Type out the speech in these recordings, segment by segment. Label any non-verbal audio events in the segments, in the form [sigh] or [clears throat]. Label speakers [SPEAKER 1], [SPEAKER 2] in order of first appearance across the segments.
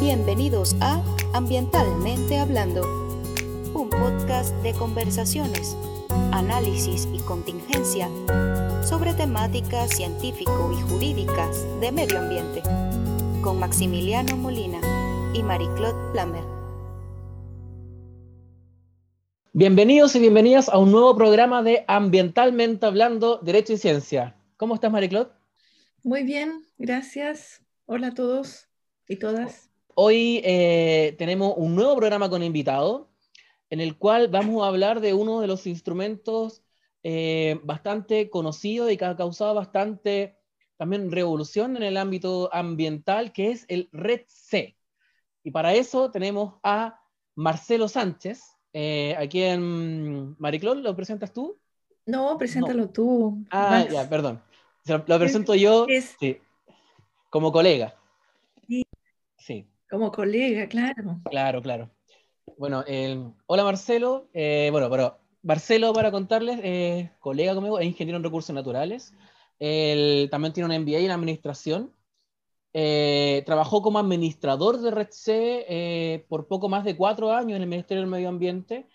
[SPEAKER 1] Bienvenidos a Ambientalmente Hablando, un podcast de conversaciones, análisis y contingencia sobre temáticas científico y jurídicas de medio ambiente, con Maximiliano Molina y Marie-Claude Plamer.
[SPEAKER 2] Bienvenidos y bienvenidas a un nuevo programa de Ambientalmente Hablando, Derecho y Ciencia. ¿Cómo estás, Marie-Claude?
[SPEAKER 3] Muy bien, gracias. Hola a todos y todas.
[SPEAKER 2] Hoy eh, tenemos un nuevo programa con invitado, en el cual vamos a hablar de uno de los instrumentos eh, bastante conocidos y que ha causado bastante también revolución en el ámbito ambiental, que es el Red C. Y para eso tenemos a Marcelo Sánchez, eh, a quien, Mariclol, ¿lo presentas tú?
[SPEAKER 3] No, preséntalo tú.
[SPEAKER 2] Ah, ya, perdón. Lo presento yo sí, como colega.
[SPEAKER 3] Sí. sí. Como colega, claro.
[SPEAKER 2] Claro, claro. Bueno, hola Marcelo. Eh, bueno, pero Marcelo, para contarles, es colega conmigo, es ingeniero en recursos naturales. Él también tiene un MBA en administración. Eh, trabajó como administrador de Red C eh, por poco más de cuatro años en el Ministerio del Medio Ambiente.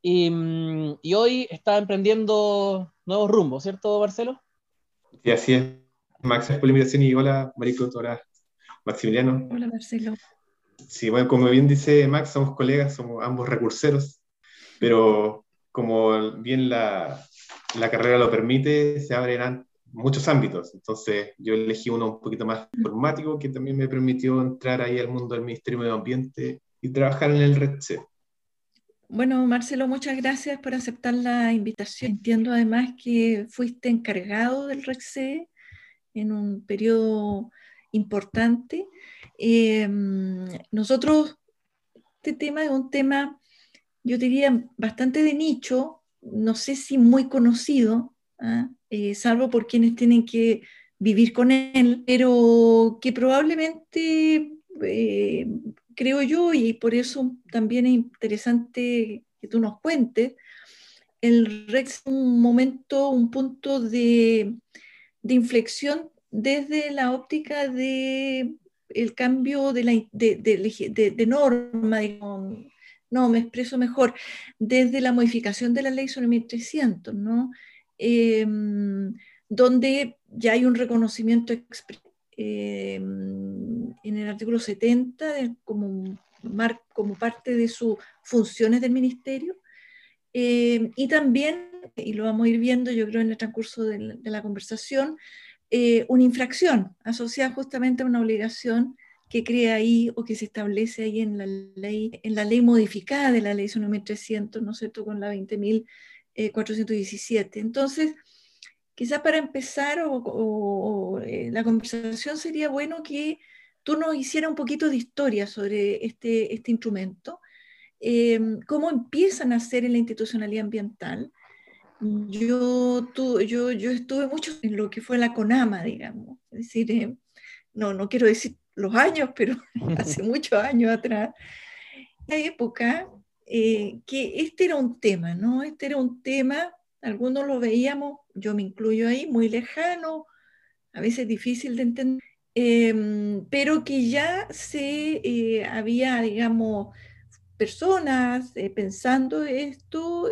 [SPEAKER 2] Y, mm, y, hoy está emprendiendo nuevos rumbos, ¿cierto, Marcelo?
[SPEAKER 4] Sí, así es. Max, por la invitación y hola, Marico, hola, Maximiliano.
[SPEAKER 3] Hola, Marcelo.
[SPEAKER 4] Sí, bueno, como bien dice Max, somos colegas, somos ambos recurseros, pero como bien la, la carrera lo permite, se abren muchos ámbitos. Entonces, yo elegí uno un poquito más informático que también me permitió entrar ahí al mundo del Ministerio de Medio Ambiente y trabajar en el REDC.
[SPEAKER 3] Bueno, Marcelo, muchas gracias por aceptar la invitación. Entiendo además que fuiste encargado del RECE en un periodo importante. Eh, nosotros, este tema es un tema, yo diría, bastante de nicho, no sé si muy conocido, ¿ah? eh, salvo por quienes tienen que vivir con él, pero que probablemente, eh, creo yo, y por eso también es interesante que tú nos cuentes, el REX es un momento, un punto de, de inflexión desde la óptica de el cambio de, la, de, norma, no, me expreso mejor, desde la modificación de la ley sobre 1300, ¿no? Em, donde ya hay un reconocimiento em, en el artículo 70 como, como parte de sus funciones del ministerio, em, y también, y lo vamos a ir viendo yo creo en el transcurso de la conversación, eh, una infracción asociada justamente a una obligación que crea ahí o que se establece ahí en la ley, en la ley modificada de la ley 1300, ¿no es cierto?, con la 20.417. Eh, Entonces, quizás para empezar o, eh, la conversación sería bueno que tú nos hicieras un poquito de historia sobre este, este instrumento, cómo empiezan a ser en la institucionalidad ambiental, yo, yo, yo estuve mucho en lo que fue la CONAMA, digamos. Es decir, eh, no, no quiero decir los años, pero [laughs] hace [laughs] muchos años atrás. La época eh, que este era un tema, ¿no? Este era un tema, algunos lo veíamos, yo me incluyo ahí, muy lejano, a veces difícil de entender, em, pero que ya se eh, había, digamos, personas pensando esto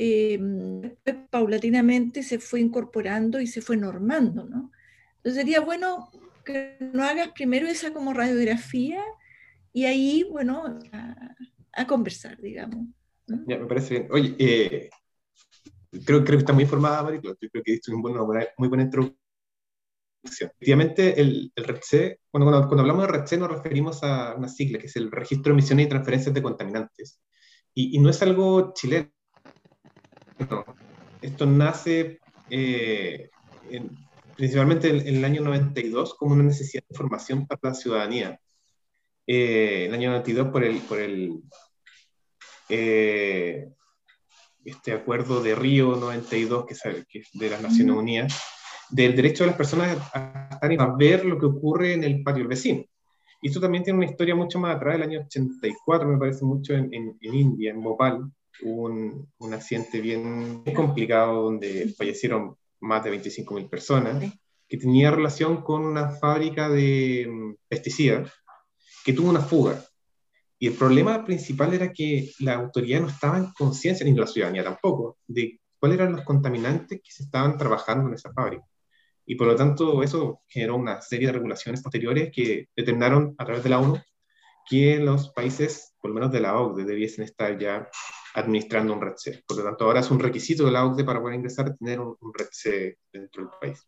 [SPEAKER 3] eh, paulatinamente se fue incorporando y se fue normando, ¿no? Entonces sería bueno que no hagas primero esa como radiografía y ahí, bueno, a, conversar, digamos.
[SPEAKER 4] Ya, me parece bien. Oye, eh, creo, creo que está muy informada, Mariclo. Yo creo que diste un buen, muy buena introducción. Efectivamente, el, el RECE, cuando, cuando, hablamos de RECE nos referimos a una sigla que es el Registro de Emisiones y Transferencias de Contaminantes. Y, y no es algo chileno, esto nace eh, principalmente en, el año 92 como una necesidad de información para la ciudadanía. Eh, el año 92 por el, por el eh, este acuerdo de Río 92, que es, de las Naciones Unidas, del derecho de las personas a, a ver lo que ocurre en el patio del vecino. Y esto también tiene una historia mucho más atrás, del año 84, me parece mucho, en, en, en India, en Bhopal, un, un accidente bien complicado donde fallecieron más de 25.000 personas, que tenía relación con una fábrica de mm, pesticidas que tuvo una fuga. Y el problema principal era que la autoridad no estaba en conciencia, ni la ciudadanía tampoco, de cuáles eran los contaminantes que se estaban trabajando en esa fábrica. Y por lo tanto, eso generó una serie de regulaciones posteriores que determinaron a través de la ONU que los países, por lo menos de la OCDE, debiesen estar ya administrando un REDC. Por lo tanto, ahora es un requisito de la OCDE para poder ingresar tener un, un REDC dentro del país.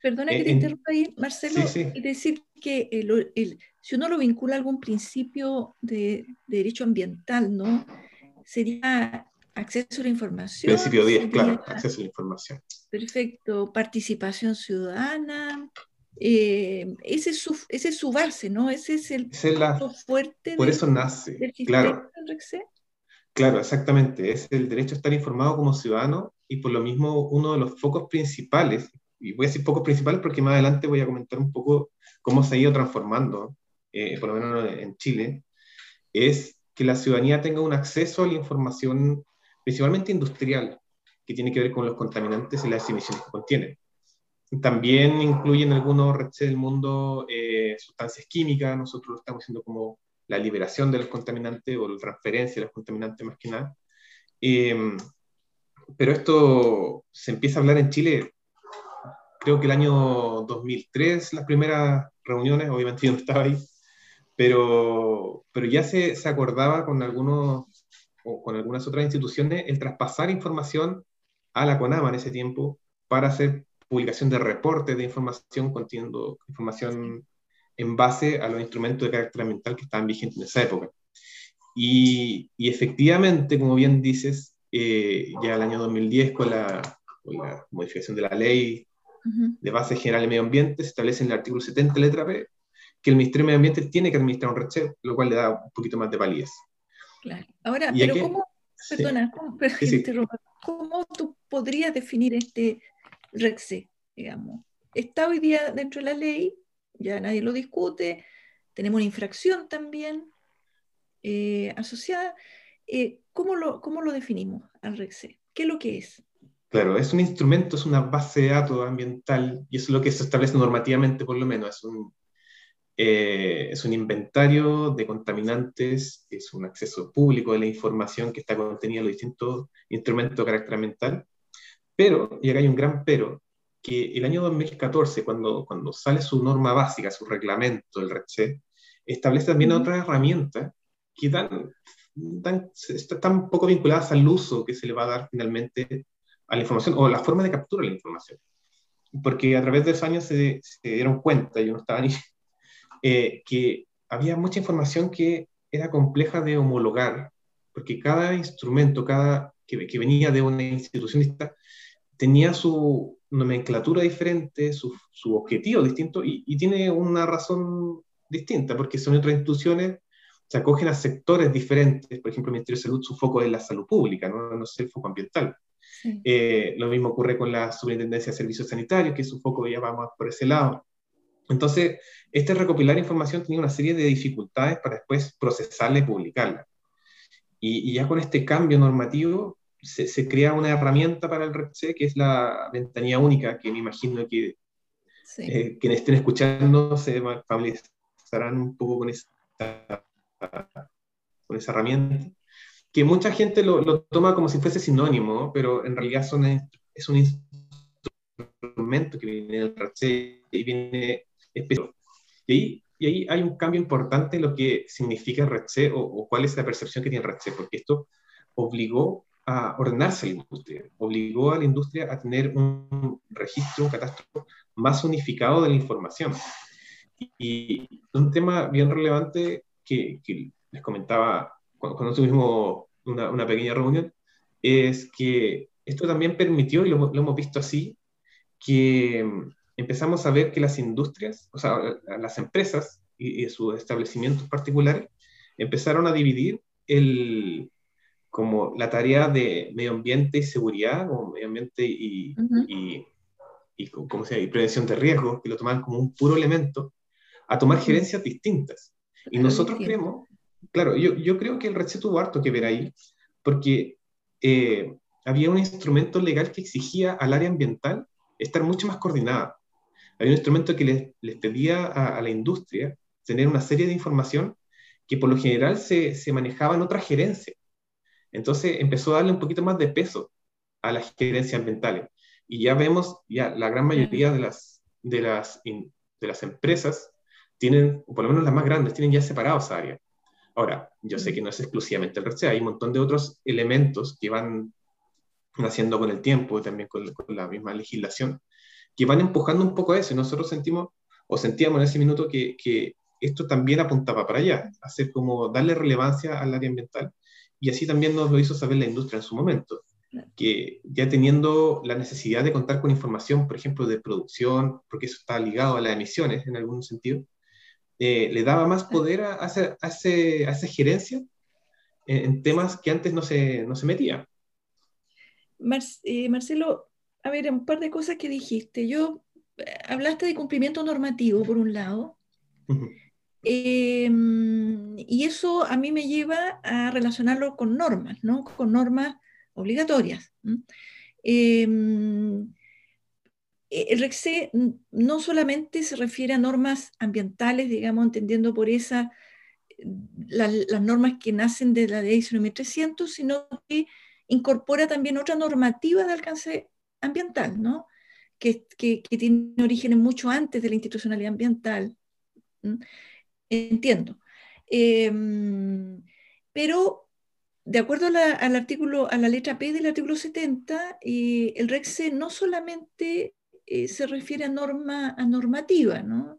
[SPEAKER 3] Perdona que te interrumpa ahí, Marcelo, y decir que el, el, si uno lo vincula a algún principio de, de, derecho ambiental, ¿no? Sería acceso a la información.
[SPEAKER 4] Principio 10, claro, acceso a la información.
[SPEAKER 3] Perfecto, participación ciudadana. Eh, ese, es su, ese es su base, ¿no? Ese es el
[SPEAKER 4] punto fuerte. Por eso nace, claro. Claro, exactamente. Es el derecho a estar informado como ciudadano y por lo mismo uno de los focos principales y voy a decir pocos principales porque más adelante voy a comentar un poco cómo se ha ido transformando, eh, por lo menos en Chile, es que la ciudadanía tenga un acceso a la información principalmente industrial, que tiene que ver con los contaminantes y las emisiones que contienen. También incluyen algunos redes del mundo eh, sustancias químicas, nosotros lo estamos haciendo como la liberación de los contaminantes o la transferencia de los contaminantes más que nada. Eh, pero esto se empieza a hablar en Chile creo que el año 2003, las primeras reuniones, obviamente yo no estaba ahí, pero, pero ya se, se acordaba con algunos o con algunas otras instituciones el traspasar información a la CONAMA en ese tiempo para hacer publicación de reportes de información conteniendo información en base a los instrumentos de carácter ambiental que estaban vigentes en esa época. Y, y efectivamente, como bien dices, eh, ya el año 2010 con la, con la modificación de la ley de base general de medio ambiente, se establece en el artículo 70, letra B, que el Ministerio de Medio Ambiente tiene que administrar un RECHE, lo cual le da un poquito más de validez.
[SPEAKER 3] Claro. Ahora, pero ¿cómo, perdona, ¿cómo, tú podrías definir este RECSE, digamos? Está hoy día dentro de la ley, ya nadie lo discute, tenemos una infracción también eh, asociada. Eh, ¿cómo, lo, ¿Cómo lo definimos al RECSE? ¿Qué es lo que es?
[SPEAKER 4] Claro, es un instrumento, es una base de datos ambiental y eso es lo que se establece normativamente por lo menos. Es un, eh, es un inventario de contaminantes, es un acceso público de la información que está contenida en los distintos instrumentos de carácter ambiental. Pero, y acá hay un gran pero, que el año 2014, cuando, cuando sale su norma básica, su reglamento, el RECHE, establece también otras herramientas que dan, dan, están poco vinculadas al uso que se le va a dar finalmente a la información o la forma de captura de la información. Porque a través de los años se, dieron cuenta, yo no estaba ni, eh, que había mucha información que era compleja de homologar, porque cada instrumento, cada que, que venía de una institución tenía su nomenclatura diferente, su, su objetivo distinto y, y, tiene una razón distinta, porque son otras instituciones, se acogen a sectores diferentes, por ejemplo, el Ministerio de Salud, su foco es la salud pública, no, no es el foco ambiental. Eh, lo mismo ocurre con la Superintendencia de Servicios Sanitarios, que su foco ya va más por ese lado. Entonces, este recopilar información tenía una serie de dificultades para después procesarla y publicarla. Y, ya con este cambio normativo se, se, crea una herramienta para el REPC, que es la ventanilla única, que me imagino que eh, quienes estén escuchando se familiarizarán un poco con esa, con esa herramienta que mucha gente lo, lo, toma como si fuese sinónimo, pero en realidad son, es un instrumento que viene del RACE y viene especial. Y ahí, y ahí hay un cambio importante en lo que significa RACE o, o, cuál es la percepción que tiene RACE, porque esto obligó a ordenarse la industria, obligó a la industria a tener un registro, un catastro más unificado de la información. Y, un tema bien relevante que, que les comentaba cuando tuvimos una, una, pequeña reunión, es que esto también permitió, y lo, lo, hemos visto así, que empezamos a ver que las industrias, o sea, las empresas y, y sus establecimientos particulares empezaron a dividir el, como la tarea de medio ambiente y seguridad, o medio ambiente y, uh -huh. y, y, ¿cómo se llama? y prevención de riesgos, que lo toman como un puro elemento, a tomar gerencias distintas. Y nosotros creemos claro, yo, yo creo que el RECE tuvo harto que ver ahí, porque eh, había un instrumento legal que exigía al área ambiental estar mucho más coordinada. Había un instrumento que les, les pedía a, a, la industria tener una serie de información que por lo general se, se manejaba en otra gerencia. Entonces empezó a darle un poquito más de peso a las gerencias ambientales. Y ya vemos, ya la gran mayoría de las, de las, de las empresas tienen, o por lo menos las más grandes, tienen ya separados esa área. Ahora, yo sé que no es exclusivamente el RC, hay un montón de otros elementos que van naciendo con el tiempo y también con, la misma legislación, que van empujando un poco a eso. Y nosotros sentimos, o sentíamos en ese minuto que, que esto también apuntaba para allá, hacer como darle relevancia al área ambiental. Y así también nos lo hizo saber la industria en su momento, que ya teniendo la necesidad de contar con información, por ejemplo, de producción, porque eso está ligado a las emisiones en algún sentido, eh, le daba más poder a, a, esa, a, esa gerencia en, en, temas que antes no se, no se metía.
[SPEAKER 3] Mar eh, Marcelo, a ver, un par de cosas que dijiste. Yo, eh, hablaste de cumplimiento normativo, por un lado, uh -huh. Eh, y eso a mí me lleva a relacionarlo con normas, ¿no? Con normas obligatorias. el RECSE no solamente se refiere a normas ambientales, digamos, entendiendo por esa la, las normas que nacen de la ley 9300, sino que incorpora también otra normativa de alcance ambiental, ¿no? que, que, que tiene orígenes mucho antes de la institucionalidad ambiental. Entiendo. Eh, pero de acuerdo la, al artículo, a la letra P del artículo 70, eh, el RECSE no solamente eh, se refiere a norma a normativa, ¿no?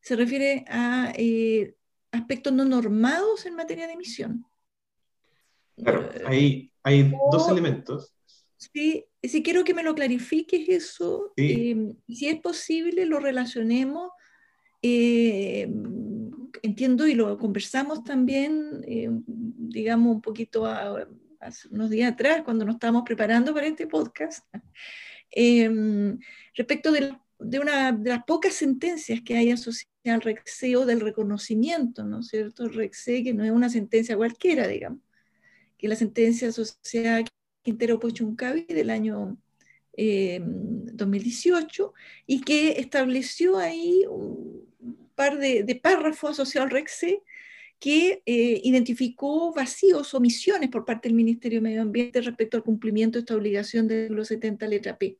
[SPEAKER 3] se refiere a eh, aspectos no normados en materia de emisión.
[SPEAKER 4] Claro, hay, hay o, dos elementos.
[SPEAKER 3] Sí, si quiero que me lo clarifiques eso, sí. eh, si es posible lo relacionemos, eh, entiendo y lo conversamos también, eh, digamos un poquito a, hace unos días atrás, cuando nos estábamos preparando para este podcast, [laughs] respecto de, de, una de las pocas sentencias que hay asociadas al REXEO del reconocimiento, ¿no es cierto? REXE, que no es una sentencia cualquiera, digamos que la sentencia asociada Quintero Pochuncavi del año eh, 2018 y que estableció ahí un par de, de párrafos asociados al REXE que eh, identificó vacíos, omisiones por parte del Ministerio de Medio Ambiente respecto al cumplimiento de esta obligación de los 70 letra P.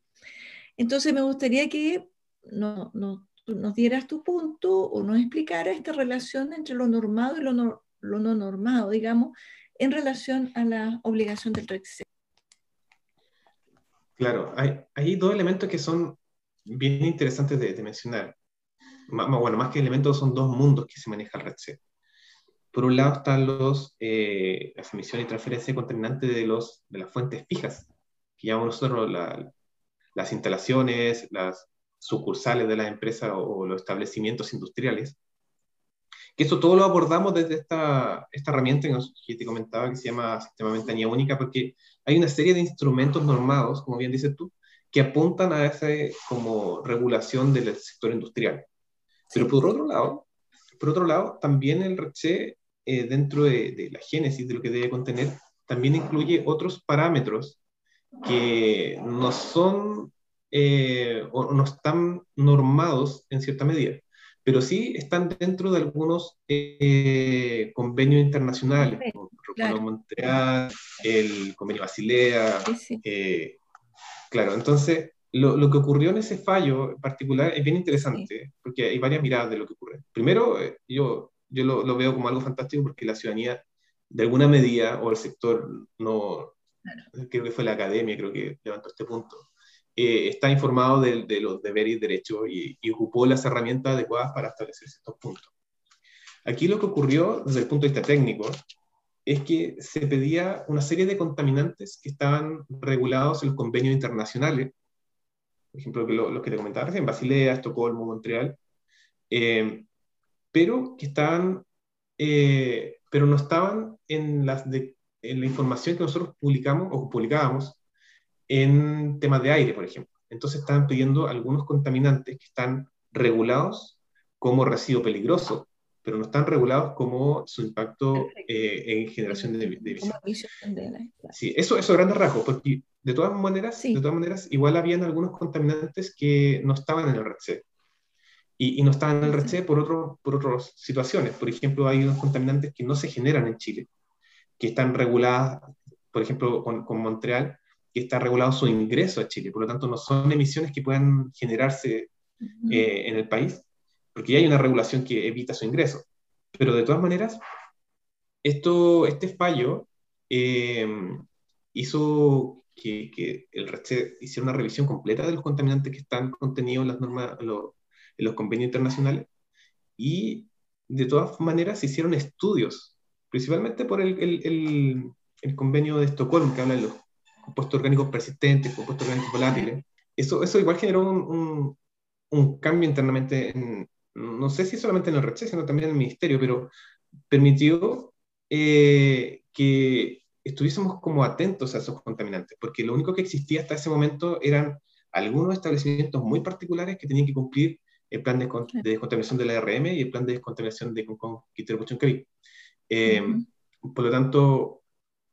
[SPEAKER 3] Entonces me gustaría que no, no, nos dieras tu punto o nos explicara esta relación entre lo normado y lo no, lo no normado, digamos, en relación a la obligación del RECSE.
[SPEAKER 4] Claro, hay, hay dos elementos que son bien interesantes de, de mencionar. Bueno, más que elementos, son dos mundos que se maneja el RECSE. Por un lado están los, eh, las emisiones y transferencia contaminantes de, los, de las fuentes fijas, que llamamos nosotros la, las instalaciones, las sucursales de las empresas o, o los establecimientos industriales, que esto todo lo abordamos desde esta, esta herramienta que te comentaba que se llama Sistema de Ventanilla Única, porque hay una serie de instrumentos normados, como bien dices tú, que apuntan a esa como regulación del sector industrial. Pero por otro lado, por otro lado también el RECHE, eh, dentro de, de, la génesis de lo que debe contener, también incluye otros parámetros que no son eh, o no están normados en cierta medida pero sí están dentro de algunos eh, convenios internacionales, sí, como el claro. Montreal, el convenio Basilea. Sí, sí. Eh, claro, entonces lo, lo, que ocurrió en ese fallo en particular es bien interesante, porque hay varias miradas de lo que ocurre. Primero, eh, yo, yo lo, lo, veo como algo fantástico porque la ciudadanía, de alguna medida, o el sector, no, claro. creo que fue la academia, creo que levantó este punto, eh, está informado de, de, los deberes y derechos y, y, ocupó las herramientas adecuadas para establecer estos puntos. Aquí lo que ocurrió desde el punto de vista técnico es que se pedía una serie de contaminantes que estaban regulados en los convenios internacionales, por ejemplo, los lo que te comentaba recién, Basilea, Estocolmo, Montreal, eh, pero que estaban, eh, pero no estaban en, las de, en la información que nosotros publicamos o publicábamos en temas de aire, por ejemplo. Entonces estaban pidiendo algunos contaminantes que están regulados como residuo peligroso, pero no están regulados como su impacto eh, en generación de, de emisión. Sí, eso, eso grandes rasgos, porque de todas maneras, sí. de todas maneras, igual habían algunos contaminantes que no estaban en el RECSE. y, no estaban en el RC por, otro, por otras situaciones. Por ejemplo, hay unos contaminantes que no se generan en Chile, que están reguladas, por ejemplo, con, con Montreal, que está regulado su ingreso a Chile. Por lo tanto, no son emisiones que puedan generarse eh, en el país, porque ya hay una regulación que evita su ingreso. Pero de todas maneras, esto, este fallo eh, hizo que, que el RC hiciera una revisión completa de los contaminantes que están contenidos en las normas, en los convenios internacionales. Y de todas maneras se hicieron estudios, principalmente por el, el, el, convenio de Estocolmo, que habla de los compuestos orgánicos persistentes, compuestos orgánicos volátiles. Eso, eso igual generó un, un, cambio internamente, en, no sé si solamente en el RECHE, sino también en el ministerio, pero permitió eh, que estuviésemos como atentos a esos contaminantes, porque lo único que existía hasta ese momento eran algunos establecimientos muy particulares que tenían que cumplir el plan de, de descontaminación de la ARM y el plan de descontaminación de Concón, Quintero, eh, Por lo tanto,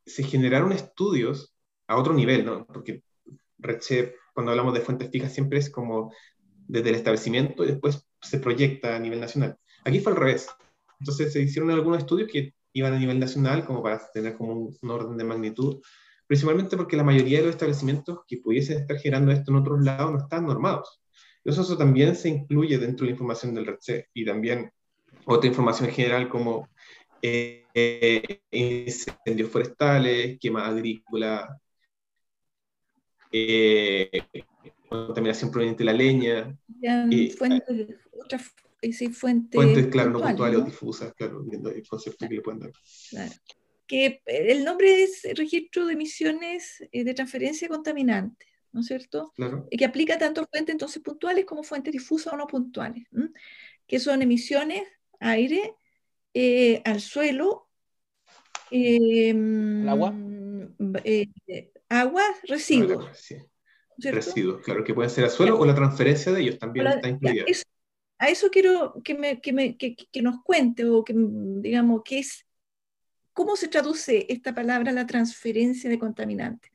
[SPEAKER 4] se generaron estudios a otro nivel, ¿no? Porque RedChef, cuando hablamos de fuentes fijas, siempre es como desde el establecimiento y después se proyecta a nivel nacional. Aquí fue al revés. Entonces se hicieron algunos estudios que iban a nivel nacional como para tener como un, orden de magnitud, principalmente porque la mayoría de los establecimientos que pudiesen estar generando esto en otros lados no están normados. Entonces eso también se incluye dentro de la información del REDC y también otra información general como eh, incendios forestales, quema agrícola, eh, contaminación proveniente de la leña.
[SPEAKER 3] Y, fuentes, otras fuentes,
[SPEAKER 4] fuentes, claro, no puntuales o difusas, claro, viendo el concepto que le pueden dar.
[SPEAKER 3] Claro. Que el nombre es Registro de Emisiones eh, de Transferencia Contaminante. ¿no es cierto? Y que aplica tanto fuentes entonces puntuales como fuentes difusas o no puntuales, que son emisiones, aire, eh, al suelo, em,
[SPEAKER 2] agua?
[SPEAKER 3] Eh, agua, residuos.
[SPEAKER 4] Residuos, claro, que pueden ser al suelo o la transferencia de ellos también está incluida.
[SPEAKER 3] a eso quiero que, me, que, me, que, que, nos cuente o que, digamos, qué es, cómo se traduce esta palabra, la transferencia de contaminantes.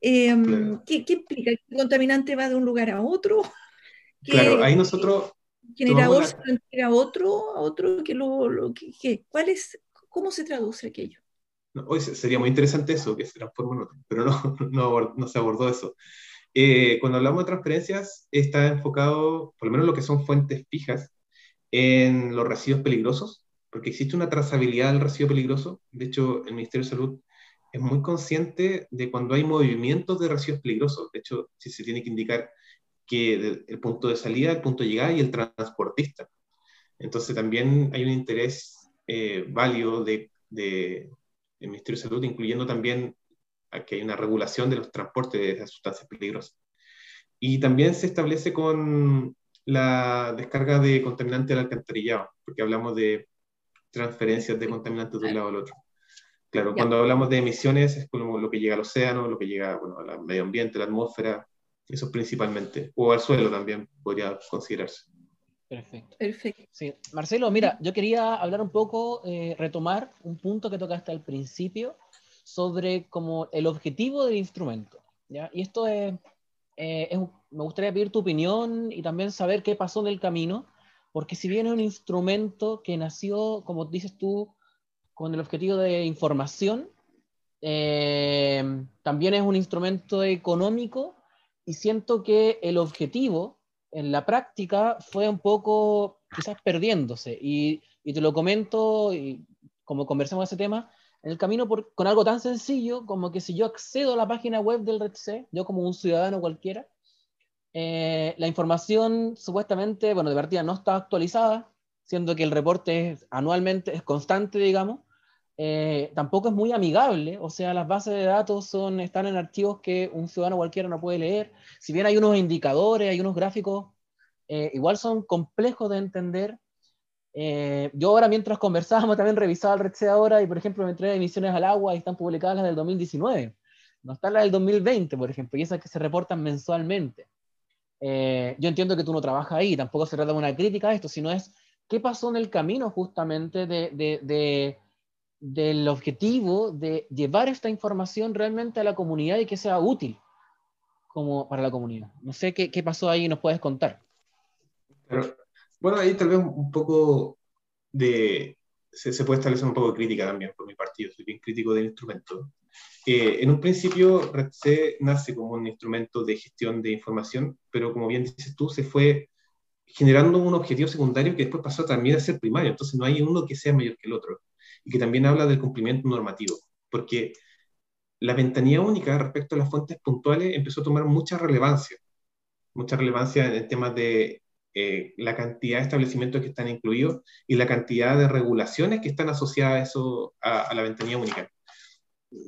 [SPEAKER 3] Em, ¿qué, implica? ¿Que el contaminante va de un lugar a otro? [laughs]
[SPEAKER 4] claro, ahí nosotros...
[SPEAKER 3] Generador se lo entrega a otro, a otro que lo... lo que, ¿cuál es, ¿Cómo se traduce aquello?
[SPEAKER 4] hoy sería muy interesante eso, que se transforme en otro, pero no, [laughs] no, no se abordó eso. Eh, cuando hablamos de transferencias, está enfocado, por lo menos lo que son fuentes fijas, en los residuos peligrosos, porque existe una trazabilidad del residuo peligroso. De hecho, el Ministerio de Salud es muy consciente de cuando hay movimientos de residuos peligrosos. De hecho, si se tiene que indicar que el punto de salida, el punto de llegada y el transportista. Entonces también hay un interés eh, válido del de, Ministerio de Salud, incluyendo también que hay una regulación de los transportes de esas sustancias peligrosas. Y también se establece con la descarga de contaminante al alcantarillado, porque hablamos de transferencias de contaminantes de un lado al otro. Claro, cuando hablamos de emisiones es como lo que llega al océano, lo que llega bueno, al medio ambiente, la atmósfera, eso principalmente, o al suelo también podría considerarse.
[SPEAKER 2] Perfecto.
[SPEAKER 3] Perfecto.
[SPEAKER 2] Sí. Marcelo, mira, yo quería hablar un poco, eh, retomar un punto que tocaste al principio sobre como el objetivo del instrumento. ¿ya? Y esto es, eh, me gustaría pedir tu opinión y también saber qué pasó en el camino, porque si bien es un instrumento que nació, como dices tú, con el objetivo de información. Eh, también es un instrumento económico y siento que el objetivo en la práctica fue un poco quizás perdiéndose. Y, y te lo comento, y como conversamos ese tema, en el camino con algo tan sencillo como que si yo accedo a la página web del RedC, yo como un ciudadano cualquiera, eh, la información supuestamente, bueno, de partida no está actualizada, siendo que el reporte es, anualmente es constante, digamos, eh, tampoco es muy amigable, o sea, las bases de datos son, están en archivos que un ciudadano cualquiera no puede leer, si bien hay unos indicadores, hay unos gráficos, eh, igual son complejos de entender. Eh, yo ahora mientras conversábamos también revisaba el REDC ahora y por ejemplo me entré emisiones al agua y están publicadas las del 2019, no están las del 2020 por ejemplo, y esas que se reportan mensualmente. yo entiendo que tú no trabajas ahí, tampoco se trata de una crítica a esto, sino es qué pasó en el camino justamente de, de, de del objetivo de llevar esta información realmente a la comunidad y que sea útil como para la comunidad. No sé qué, qué pasó ahí, nos puedes contar.
[SPEAKER 4] Bueno, ahí tal vez un poco de... Se, se puede establecer un poco de crítica también por mi partido, soy bien crítico del instrumento. Eh, en un principio, nace como un instrumento de gestión de información, pero como bien dices tú, se fue generando un objetivo secundario que después pasó también a ser primario. Entonces no hay uno que sea mayor que el otro. Y que también habla del cumplimiento normativo. Porque la ventanilla única respecto a las fuentes puntuales empezó a tomar mucha relevancia. Mucha relevancia en el tema de eh, la cantidad de establecimientos que están incluidos y la cantidad de regulaciones que están asociadas a, eso, a, la ventanilla única.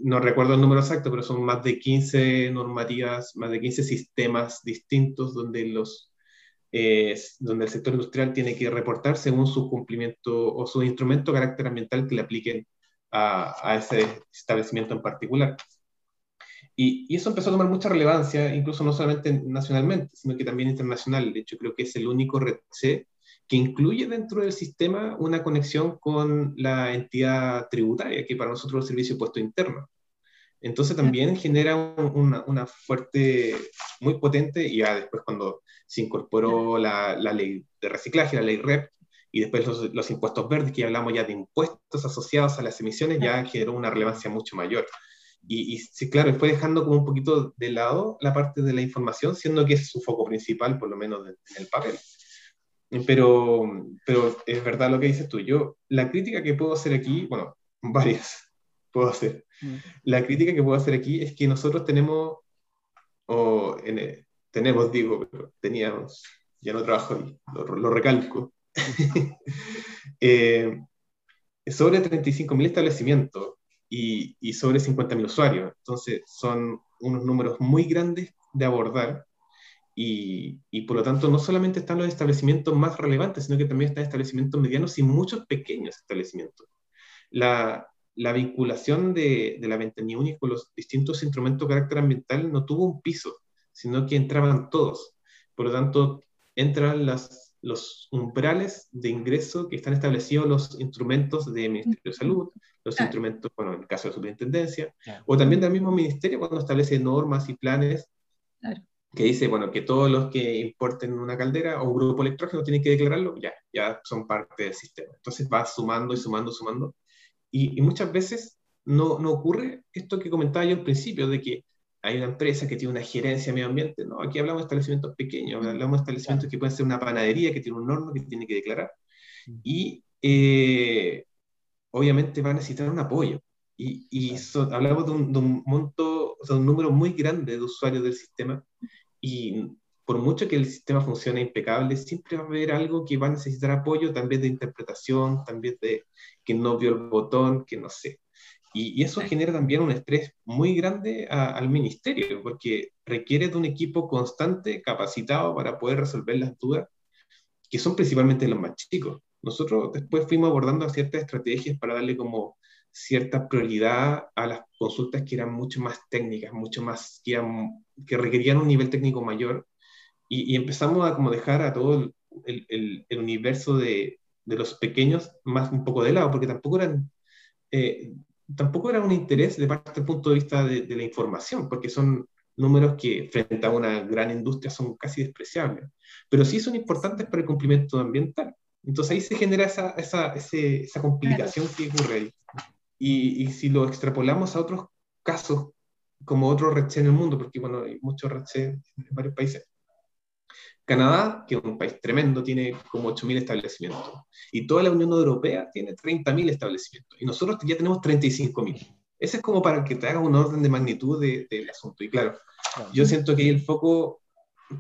[SPEAKER 4] No recuerdo el número exacto, pero son más de 15 normativas, más de 15 sistemas distintos donde los donde el sector industrial tiene que reportar según su cumplimiento o su instrumento de carácter ambiental que le apliquen a, ese establecimiento en particular. Y, eso empezó a tomar mucha relevancia, incluso no solamente nacionalmente, sino que también internacional. De hecho, creo que es el único red C que incluye dentro del sistema una conexión con la entidad tributaria, que para nosotros es el servicio puesto interno. Entonces también genera una, una, fuerte, muy potente, y ya después cuando se incorporó la, la, ley de reciclaje, la ley REP, y después los, los, impuestos verdes, que hablamos ya de impuestos asociados a las emisiones, ya generó una relevancia mucho mayor. Y, y sí, claro, fue dejando como un poquito de lado la parte de la información, siendo que es su foco principal, por lo menos en el papel. Pero, pero es verdad lo que dices tú. Yo, la crítica que puedo hacer aquí, bueno, varias [laughs] puedo hacer. Mm. La crítica que puedo hacer aquí es que nosotros tenemos, o en, tenemos, digo, pero teníamos, ya no trabajo ahí, lo, recalco, [laughs] eh, sobre 35.000 establecimientos y, y sobre 50.000 usuarios. Entonces, son unos números muy grandes de abordar y, y, por lo tanto no solamente están los establecimientos más relevantes, sino que también están establecimientos medianos y muchos pequeños establecimientos. La, la vinculación de, de la ventanilla única con los distintos instrumentos de carácter ambiental no tuvo un piso, sino que entraban todos. Por lo tanto, entran las, los umbrales de ingreso que están establecidos los instrumentos del Ministerio de Salud, los instrumentos, bueno, en el caso de superintendencia, o también del mismo ministerio cuando establece normas y planes que dice, bueno, que todos los que importen una caldera o un grupo electrógeno tienen que declararlo, ya, ya son parte del sistema. Entonces va sumando y sumando, sumando, y, muchas veces no, no, ocurre esto que comentaba yo al principio, de que hay una empresa que tiene una gerencia de medio ambiente. No, aquí hablamos de establecimientos pequeños, hablamos de establecimientos que pueden ser una panadería que tiene un horno que tiene que declarar. Y eh, obviamente va a necesitar un apoyo. Y, y hablamos de un, de un, monto, o sea, un número muy grande de usuarios del sistema. Y por mucho que el sistema funcione impecable, siempre va a haber algo que va a necesitar apoyo, también de interpretación, también de que no vio el botón, que no sé. Y, eso genera también un estrés muy grande al ministerio, porque requiere de un equipo constante, capacitado para poder resolver las dudas, que son principalmente los más chicos. Nosotros después fuimos abordando ciertas estrategias para darle como cierta prioridad a las consultas que eran mucho más técnicas, mucho más, que, que requerían un nivel técnico mayor y, empezamos a como dejar a todo el, el, universo de, de, los pequeños más un poco de lado, porque tampoco eran, eh, tampoco era un interés de parte del punto de vista de, de, la información, porque son números que frente a una gran industria son casi despreciables, pero sí son importantes para el cumplimiento ambiental. Entonces ahí se genera esa, esa, esa complicación que ocurre ahí. Y, y, si lo extrapolamos a otros casos, como otros REDC en el mundo, porque bueno, hay muchos REDC en varios países, Canadá, que es un país tremendo, tiene como 8.000 establecimientos. Y toda la Unión Europea tiene 30.000 establecimientos. Y nosotros ya tenemos 35.000. Ese es como para que te hagas un orden de magnitud del de, asunto. Y claro, yo siento que el foco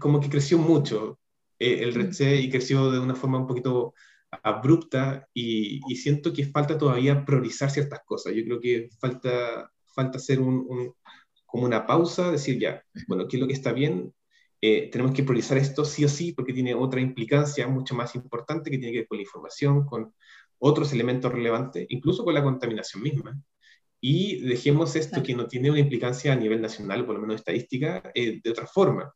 [SPEAKER 4] como que creció mucho, eh, el RECE, y creció de una forma un poquito abrupta, y, y, siento que falta todavía priorizar ciertas cosas. Yo creo que falta, falta hacer un, un, como una pausa, decir ya, bueno, ¿qué es lo que está bien? Eh, tenemos que priorizar esto sí o sí porque tiene otra implicancia mucho más importante que tiene que ver con la información, con otros elementos relevantes, incluso con la contaminación misma. Y dejemos esto que no tiene una implicancia a nivel nacional, por lo menos estadística, eh, de otra forma.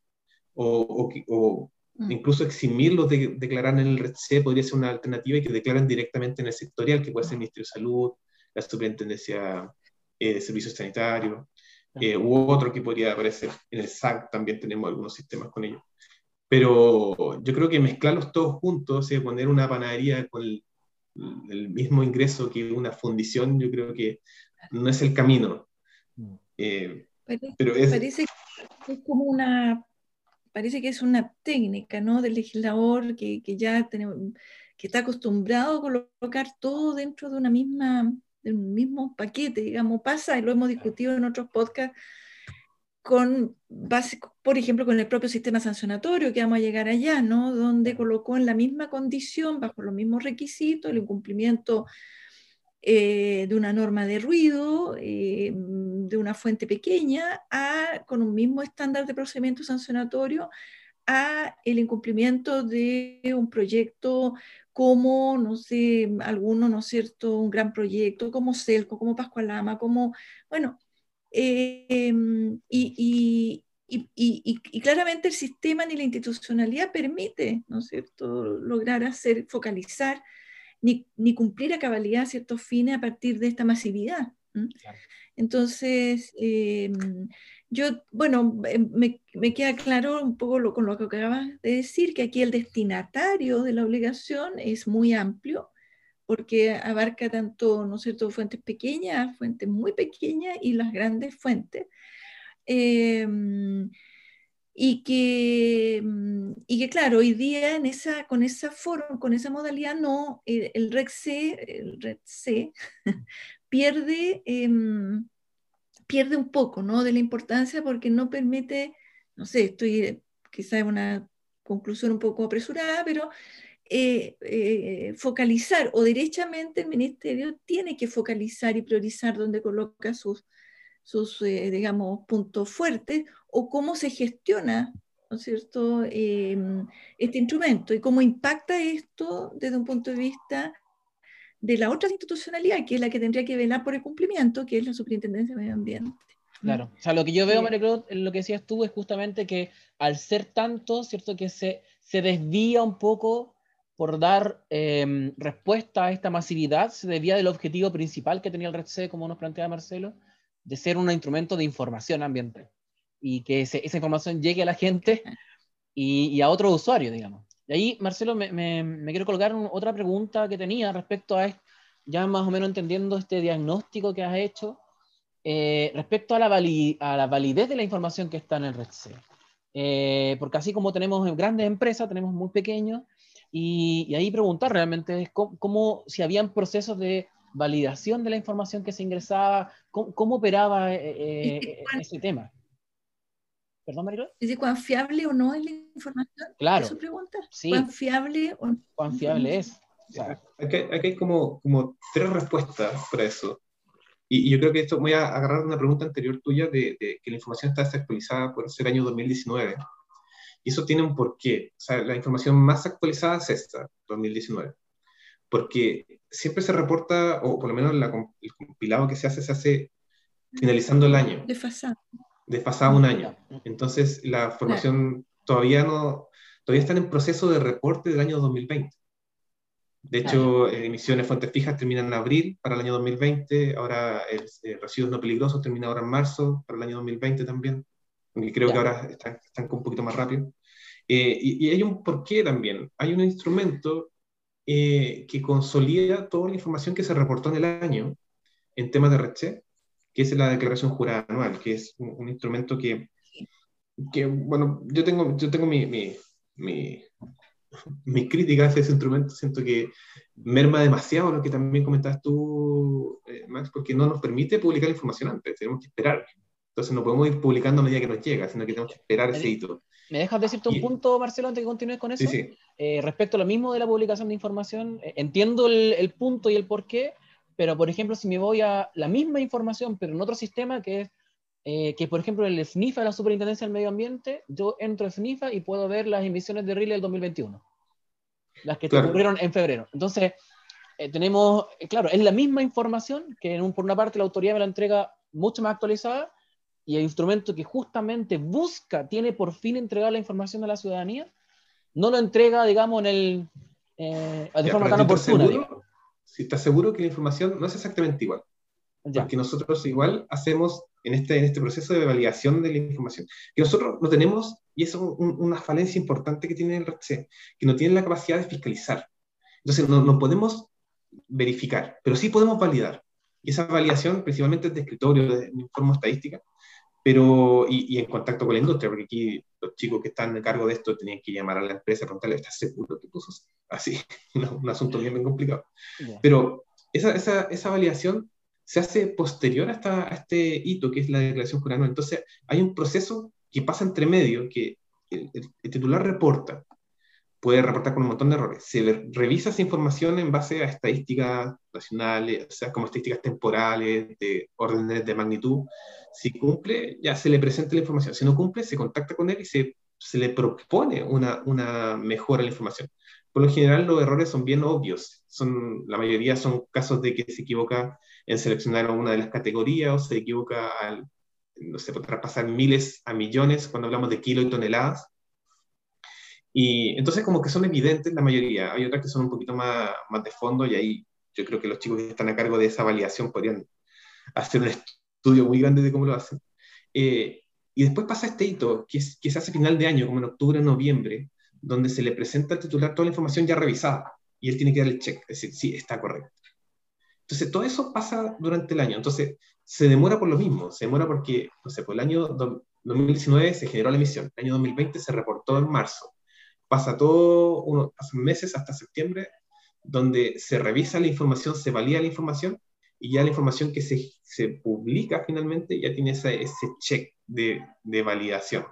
[SPEAKER 4] O, o, mm. incluso eximirlos de declarar en el red C podría ser una alternativa y que declaren directamente en el sectorial, que puede ser el Ministerio de Salud, la Superintendencia eh, de Servicios Sanitarios. Eh, u otro que podría aparecer en el SAC, también tenemos algunos sistemas con ellos. pero yo creo que mezclarlos todos juntos, y poner una panadería con el, el, mismo ingreso que una fundición, yo creo que no es el camino.
[SPEAKER 3] Mm. Eh, pero es, parece que es como una, parece que es una técnica, ¿no? Del legislador que, que ya tenemos, que está acostumbrado a colocar todo dentro de una misma, de un mismo paquete, digamos, pasa, y lo hemos discutido en otros podcasts, con básico, por ejemplo, con el propio sistema sancionatorio, que vamos a llegar allá, ¿no? Donde colocó en la misma condición, bajo los mismos requisitos, el incumplimiento eh, de una norma de ruido, eh, de una fuente pequeña, a, con un mismo estándar de procedimiento sancionatorio, a el incumplimiento de un proyecto como, no sé, alguno, ¿no es cierto?, un gran proyecto, como Celco, como Pascualama, como, bueno, Em, y, y, claramente el sistema ni la institucionalidad permite, ¿no es cierto?, lograr hacer, focalizar, ni, ni cumplir a cabalidad ciertos fines a partir de esta masividad. Entonces, em, yo, bueno, em, me, queda claro un poco con lo que acabas de decir, que aquí el destinatario de la obligación es muy amplio porque abarca tanto, ¿no cierto?, fuentes pequeñas, fuentes muy pequeñas y las grandes fuentes. Em, y, que, mm, y que, claro, hoy día en esa, con esa forma, con esa modalidad, no, el, el REC-C, el REC [laughs] pierde, em, pierde un poco, ¿no?, de la importancia porque no permite, no sé, estoy quizá en una conclusión un poco apresurada, pero eh, eh, focalizar o derechamente el ministerio tiene que focalizar y priorizar dónde coloca sus, sus eh, digamos, puntos fuertes o cómo se gestiona, ¿no es cierto?, em, este instrumento y cómo impacta esto desde un punto de vista de la otra institucionalidad, que es la que tendría que velar por el cumplimiento, que es la Superintendencia de Medio Ambiente.
[SPEAKER 2] Claro, o sea, lo que yo veo, María en lo que decías tú, es justamente que al ser tanto, ¿cierto?, que se, se desvía un poco por dar em, respuesta a esta masividad se debía del objetivo principal que tenía el REDC, como nos plantea Marcelo, de ser un instrumento de información ambiental y que esa información llegue a la gente y, a otros usuarios, digamos. Y ahí, Marcelo, me, me, quiero colgar otra pregunta que tenía respecto a, ya más o menos entendiendo este diagnóstico que has hecho, eh, respecto a la, a la validez de la información que está en el REDC. Eh, porque así como tenemos grandes empresas, tenemos muy pequeños, y, ahí preguntar realmente cómo, si habían procesos de validación de la información que se ingresaba, cómo, operaba eh, eh, ese tema.
[SPEAKER 3] ¿Perdón, Marilo? ¿Es cuán fiable o no es la información?
[SPEAKER 2] Claro.
[SPEAKER 3] ¿Eso pregunta? Sí. ¿Cuán fiable o no?
[SPEAKER 2] ¿Cuán fiable es?
[SPEAKER 4] Aquí, hay como, como tres respuestas para eso. Y, yo creo que esto, voy a agarrar una pregunta anterior tuya de, de que la información está desactualizada por ese año 2019. Y eso tiene un porqué. O sea, la información más actualizada es esta, 2019. Porque siempre se reporta, o por lo menos el compilado que se hace, se hace finalizando el año.
[SPEAKER 3] Desfasado.
[SPEAKER 4] Desfasado un año. Entonces, la formación todavía no, todavía están en proceso de reporte del año 2020. De hecho, emisiones fuentes fijas terminan en abril para el año 2020, ahora el, eh, residuos no peligrosos termina ahora en marzo para el año 2020 también aunque creo que ahora están, están, un poquito más rápido. Eh, y, hay un porqué también. Hay un instrumento eh, que consolida toda la información que se reportó en el año en temas de RECHE, que es la declaración jurada anual, que es un, instrumento que, que, bueno, yo tengo, yo tengo mi, mi, mi, mi crítica hacia ese instrumento, siento que merma demasiado lo que también comentabas tú, eh, Max, porque no nos permite publicar información antes, tenemos que esperar. Entonces no podemos ir publicando a medida que nos llega, sino que tenemos que esperar ese hito.
[SPEAKER 2] ¿Me dejas decirte un punto, Marcelo, antes que continúes con eso?
[SPEAKER 4] Sí, sí.
[SPEAKER 2] Eh, respecto a lo mismo de la publicación de información, eh, entiendo el, punto y el porqué, pero por ejemplo, si me voy a la misma información, pero en otro sistema que es, eh, que por ejemplo el SNIFA de la Superintendencia del Medio Ambiente, yo entro a SNIFA y puedo ver las emisiones de RIL del 2021, las que ocurrieron en febrero. Entonces, tenemos, claro, es la misma información que por una parte la autoridad me la entrega mucho más actualizada, y el instrumento que justamente busca, tiene por fin entregar la información a la ciudadanía, no lo entrega, digamos, en el, eh, de forma tan oportuna.
[SPEAKER 4] Si estás seguro que la información no es exactamente igual. Porque nosotros igual hacemos en este, en este proceso de validación de la información, que nosotros no tenemos, y eso es una falencia importante que tiene el RC, que no tiene la capacidad de fiscalizar. Entonces, no, no podemos verificar, pero sí podemos validar. Y esa validación principalmente es de escritorio, de, de informe estadística, pero, y, y, en contacto con la industria, porque aquí los chicos que están a cargo de esto tenían que llamar a la empresa y preguntarle, ¿estás seguro que puso así? [laughs] un asunto bien, bien complicado. Yeah. Pero esa, esa, esa, validación se hace posterior hasta a este hito que es la declaración jurada. Entonces, hay un proceso que pasa entre medio, que el, el, el titular reporta, puede reportar con un montón de errores. Se revisa esa información en base a estadísticas nacionales, o sea, como estadísticas temporales, de órdenes de magnitud. Si cumple, ya se le presenta la información. Si no cumple, se contacta con él y se, se le propone una, una mejora en la información. Por lo general, los errores son bien obvios. Son, la mayoría son casos de que se equivoca en seleccionar una de las categorías o se equivoca al, no sé, traspasar miles a millones cuando hablamos de kilos y toneladas y entonces como que son evidentes la mayoría, hay otras que son un poquito más, más de fondo y ahí yo creo que los chicos que están a cargo de esa validación podrían hacer un estudio muy grande de cómo lo hacen. Eh, y después pasa este hito, que, es, que se hace final de año, como en octubre o noviembre, donde se le presenta al titular toda la información ya revisada y él tiene que darle el check, es decir, sí, está correcto. Entonces todo eso pasa durante el año, entonces se demora por lo mismo, se demora porque, no sé, por el año 2019 se generó la emisión, el año 2020 se reportó en marzo, pasa todo, uno, pasan meses hasta septiembre, donde se revisa la información, se valida la información, y ya la información que se, se publica finalmente ya tiene ese, ese check de, de, validación.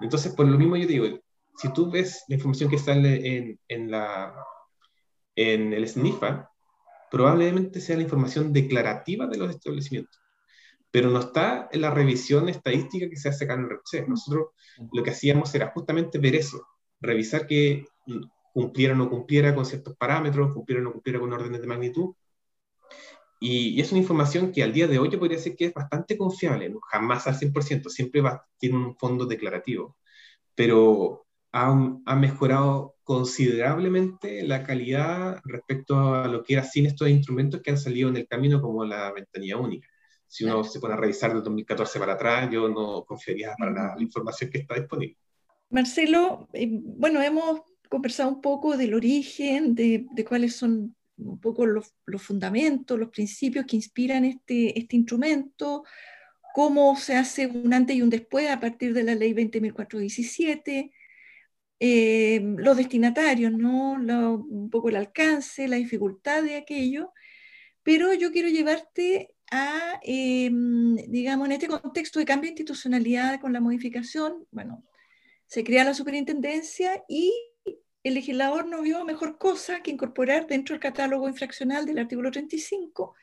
[SPEAKER 4] Entonces, por lo mismo yo digo, si tú ves la información que está en, en, la, en el SNIFA, probablemente sea la información declarativa de los establecimientos, pero no está en la revisión estadística que se hace acá en el. Nosotros lo que hacíamos era justamente ver eso, revisar que cumpliera o no cumpliera con ciertos parámetros, cumpliera o no cumpliera con órdenes de magnitud. Y, y, es una información que al día de hoy yo podría decir que es bastante confiable, ¿no? jamás al 100%, siempre va, tiene un fondo declarativo, pero ha, ha, mejorado considerablemente la calidad respecto a lo que era sin estos instrumentos que han salido en el camino como la ventanilla única. Si uno se pone a revisar del 2014 para atrás, yo no confiaría para nada la información que está disponible.
[SPEAKER 3] Marcelo, eh, bueno, hemos conversado un poco del origen, de, cuáles son un poco los, fundamentos, los principios que inspiran este, este instrumento, cómo se hace un antes y un después a partir de la ley 20.417, eh, los destinatarios, ¿no? Lo, un poco el alcance, la dificultad de aquello, pero yo quiero llevarte a, eh, digamos, en este contexto de cambio de institucionalidad con la modificación, bueno, se crea la superintendencia y el legislador no vio mejor cosa que incorporar dentro del catálogo infraccional del artículo 35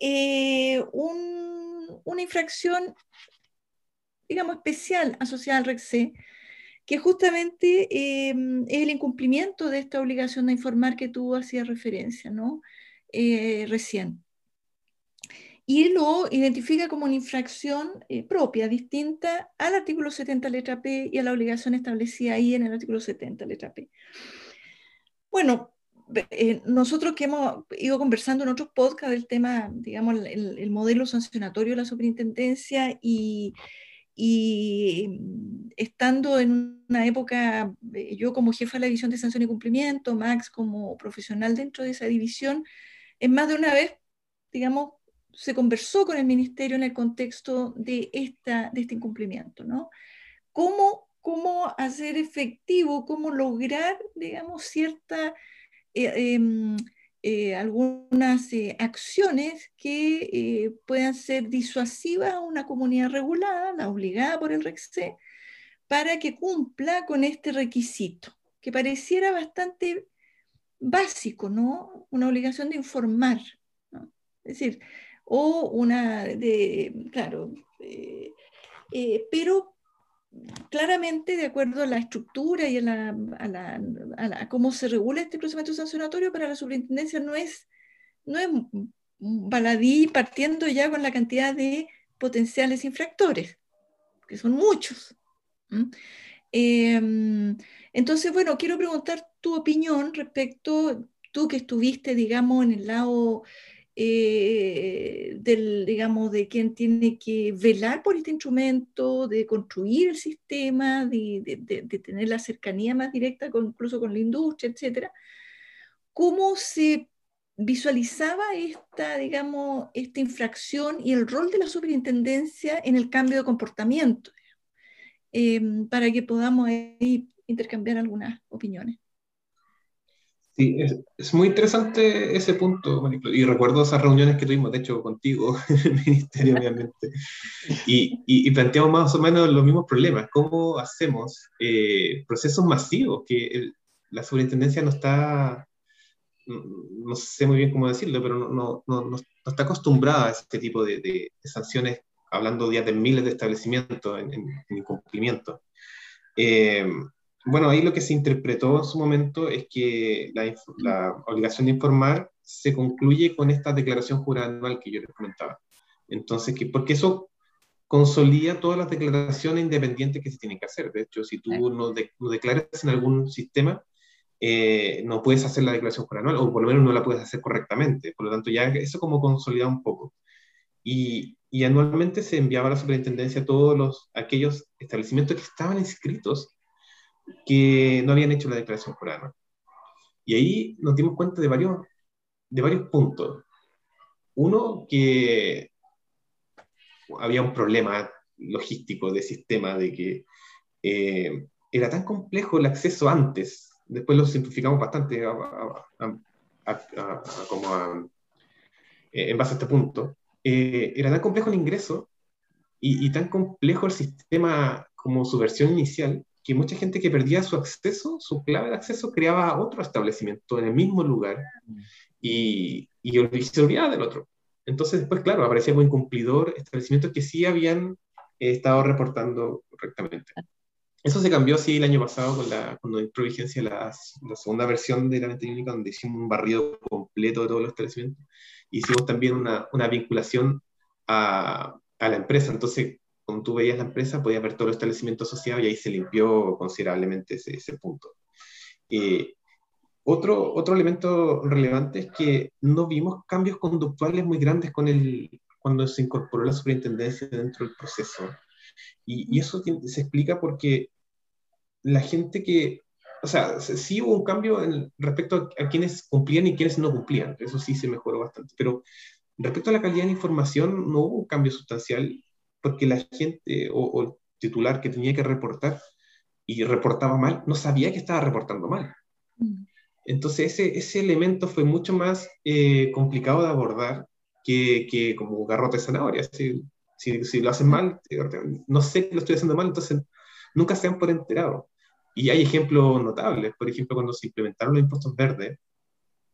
[SPEAKER 3] eh, un, una infracción, digamos, especial asociada al RECC, que justamente eh, es el incumplimiento de esta obligación de informar que tú hacías referencia, ¿no? Eh, recién y lo identifica como una infracción eh, propia, distinta al artículo 70 letra P y a la obligación establecida ahí en el artículo 70 letra P. Bueno, eh, nosotros que hemos ido conversando en otros podcasts del tema, digamos, el, el modelo sancionatorio de la superintendencia y, y estando en una época, eh, yo como jefa de la división de sanción y cumplimiento, Max como profesional dentro de esa división, en más de una vez, digamos, se conversó con el ministerio en el contexto de, esta, de este incumplimiento, ¿no? ¿Cómo, cómo hacer efectivo, cómo lograr, digamos, cierta, eh, eh, eh, algunas eh, acciones que eh, puedan ser disuasivas a una comunidad regulada, la obligada por el RECSE, para que cumpla con este requisito, que pareciera bastante básico, ¿no? Una obligación de informar. Es decir, o una de, claro, eh, eh, pero claramente de acuerdo a la estructura y a, la, a, la, a, la, cómo se regula este procedimiento sancionatorio para la superintendencia no es, no es baladí partiendo ya con la cantidad de potenciales infractores, que son muchos. Eh, entonces, bueno, quiero preguntar tu opinión respecto, tú que estuviste, digamos, en el lado eh, del, digamos, de quien tiene que velar por este instrumento, de construir el sistema, de, de, tener la cercanía más directa con, incluso con la industria, etcétera, cómo se visualizaba esta, digamos, esta infracción y el rol de la superintendencia en el cambio de comportamiento, em, para que podamos intercambiar algunas opiniones.
[SPEAKER 4] Sí, es, muy interesante ese punto, y recuerdo esas reuniones que tuvimos, de hecho, contigo [laughs] en el Ministerio [laughs] de Ambiente, y, y, planteamos más o menos los mismos problemas, cómo hacemos eh, procesos masivos, que la superintendencia no está, no, sé muy bien cómo decirlo, pero no, no, no, está acostumbrada a este tipo de, de, sanciones, hablando ya de miles de establecimientos en, en, incumplimiento. Eh, bueno, ahí lo que se interpretó en su momento es que la, obligación de informar se concluye con esta declaración jurada anual que yo les comentaba. Entonces, que, porque eso consolida todas las declaraciones independientes que se tienen que hacer. De hecho, si tú no, declaras en algún sistema, eh, no puedes hacer la declaración jurada anual, o por lo menos no la puedes hacer correctamente. Por lo tanto, ya eso como consolida un poco. Y, y anualmente se enviaba a la superintendencia todos los, aquellos establecimientos que estaban inscritos que no habían hecho la declaración jurada. Y ahí nos dimos cuenta de varios, de varios puntos. Uno, que había un problema logístico de sistema, de que eh, era tan complejo el acceso antes, después lo simplificamos bastante como eh, en base a este punto, eh, era tan complejo el ingreso y, y, tan complejo el sistema como su versión inicial, que mucha gente que perdía su acceso, su clave de acceso, creaba otro establecimiento en el mismo lugar y, y se olvidaba del otro. Entonces, después, claro, aparecía como incumplidor establecimientos que sí habían estado reportando correctamente. Eso se cambió así el año pasado con la, cuando entró vigencia la, la, segunda versión de la mente clínica, donde hicimos un barrido completo de todos los establecimientos. Hicimos también una, una vinculación a, a la empresa. Entonces, cuando tú veías la empresa, podías ver todo el establecimiento asociado y ahí se limpió considerablemente ese, punto. Eh, otro, otro elemento relevante es que no vimos cambios conductuales muy grandes con el, cuando se incorporó la superintendencia dentro del proceso. Y, eso se explica porque la gente que, o sea, sí hubo un cambio en, respecto a, a, quienes cumplían y quienes no cumplían, eso sí se mejoró bastante, pero respecto a la calidad de información no hubo un cambio sustancial porque la gente o, el titular que tenía que reportar y reportaba mal, no sabía que estaba reportando mal. Mm. Entonces ese, ese elemento fue mucho más eh, complicado de abordar que, que, como garrote de zanahoria. Si, si, si, lo hacen mal, no sé que lo estoy haciendo mal, entonces nunca se han por enterado. Y hay ejemplos notables, por ejemplo, cuando se implementaron los impuestos verdes,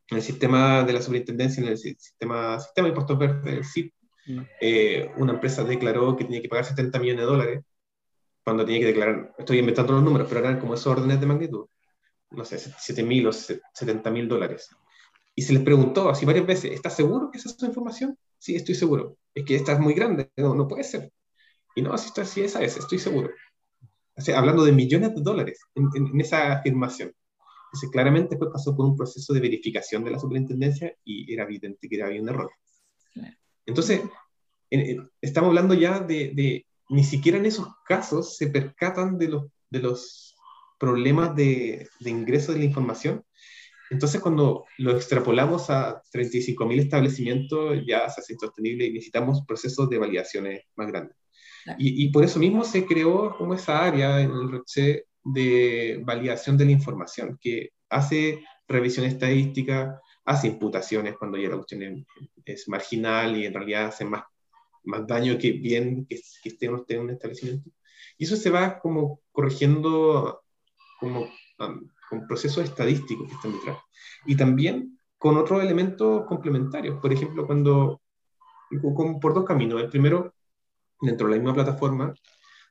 [SPEAKER 4] en el sistema de la superintendencia, en el sistema, sistema de impuestos verdes, el CIP, eh, una empresa declaró que tenía que pagar 70 millones de dólares cuando tenía que declarar, estoy inventando los números, pero eran como esos órdenes de magnitud, no sé, 7 mil o 70 mil dólares. Y se les preguntó así varias veces, ¿estás seguro que esa es tu información? Sí, estoy seguro. Es que esta es muy grande, no, no puede ser. Y no, así, así esa es, estoy seguro. O hablando de millones de dólares en, esa afirmación. Entonces, claramente después pasó por un proceso de verificación de la superintendencia y era evidente que había un error. Entonces, estamos hablando ya de, ni siquiera en esos casos se percatan de los, de los problemas de, de ingreso de la información. Entonces, cuando lo extrapolamos a 35.000 establecimientos, ya se hace insostenible y necesitamos procesos de validaciones más grandes. Y, y, por eso mismo se creó como esa área en el ROCE de validación de la información, que hace revisión estadística, hace imputaciones cuando ya la cuestión es, marginal y en realidad hace más, más daño que bien que, esté usted en un establecimiento. Y eso se va como corrigiendo como um, con procesos estadísticos que están detrás. Y también con otros elementos complementarios. Por ejemplo, cuando, por dos caminos. El primero, dentro de la misma plataforma,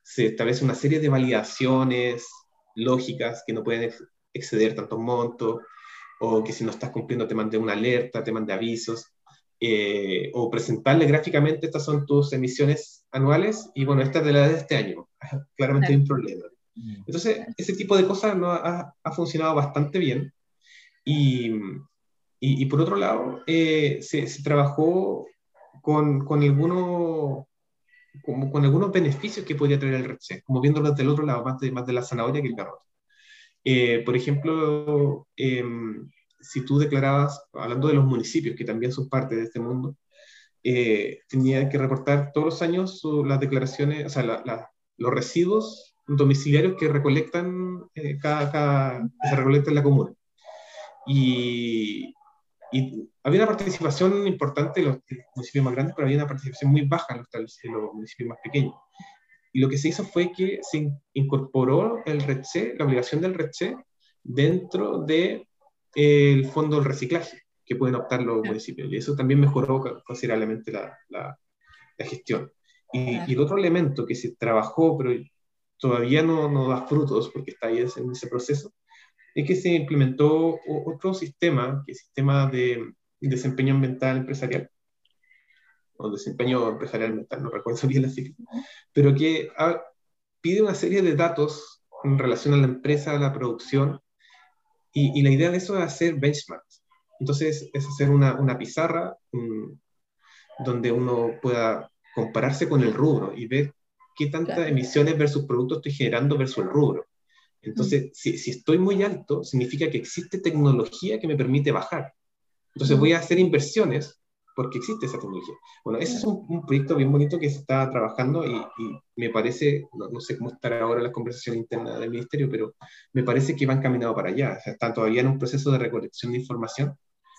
[SPEAKER 4] se establece una serie de validaciones lógicas que no pueden exceder tantos montos, o que si no estás cumpliendo te mande una alerta, te mande avisos, eh, o presentarle gráficamente estas son tus emisiones anuales y bueno, esta es de la de este año. Claramente hay un problema. Mm. Entonces, ese tipo de cosas no ha, ha funcionado bastante bien y, Y, por otro lado, se, se, trabajó con, con algunos como con algunos beneficios que podría traer el RECE, como viéndolo desde el otro lado, más de, más de la zanahoria que el garrote. Eh, por ejemplo, em, si tú declarabas, hablando de los municipios, que también son parte de este mundo, eh, tenían que reportar todos los años las declaraciones, o sea, los residuos domiciliarios que recolectan eh, cada, cada, que se recolectan en la comuna. Y, y había una participación importante en los municipios más grandes, pero había una participación muy baja en los, municipios más pequeños. Y lo que se hizo fue que se incorporó el RECE, la obligación del RECE, dentro del de, fondo del reciclaje que pueden optar los municipios. Y eso también mejoró considerablemente la, la, gestión. Y, y, el otro elemento que se trabajó, pero todavía no, no da frutos porque está ahí en ese proceso, es que se implementó otro sistema, que es el sistema de desempeño ambiental empresarial, o desempeño empresarial mental, no recuerdo [laughs] bien la sigla, pero que ah, pide una serie de datos en relación a la empresa, a la producción, y, la idea de eso es hacer benchmarks. Entonces, es hacer una, una pizarra donde uno pueda compararse con el rubro y ver qué tantas emisiones versus productos estoy generando versus el rubro. Entonces, si, si, estoy muy alto, significa que existe tecnología que me permite bajar. Entonces voy a hacer inversiones porque existe esa tecnología. Bueno, ese es un, proyecto bien bonito que se está trabajando y, me parece, no, sé cómo estará ahora la conversación interna del ministerio, pero me parece que van caminando para allá. O sea, están todavía en un proceso de recolección de información,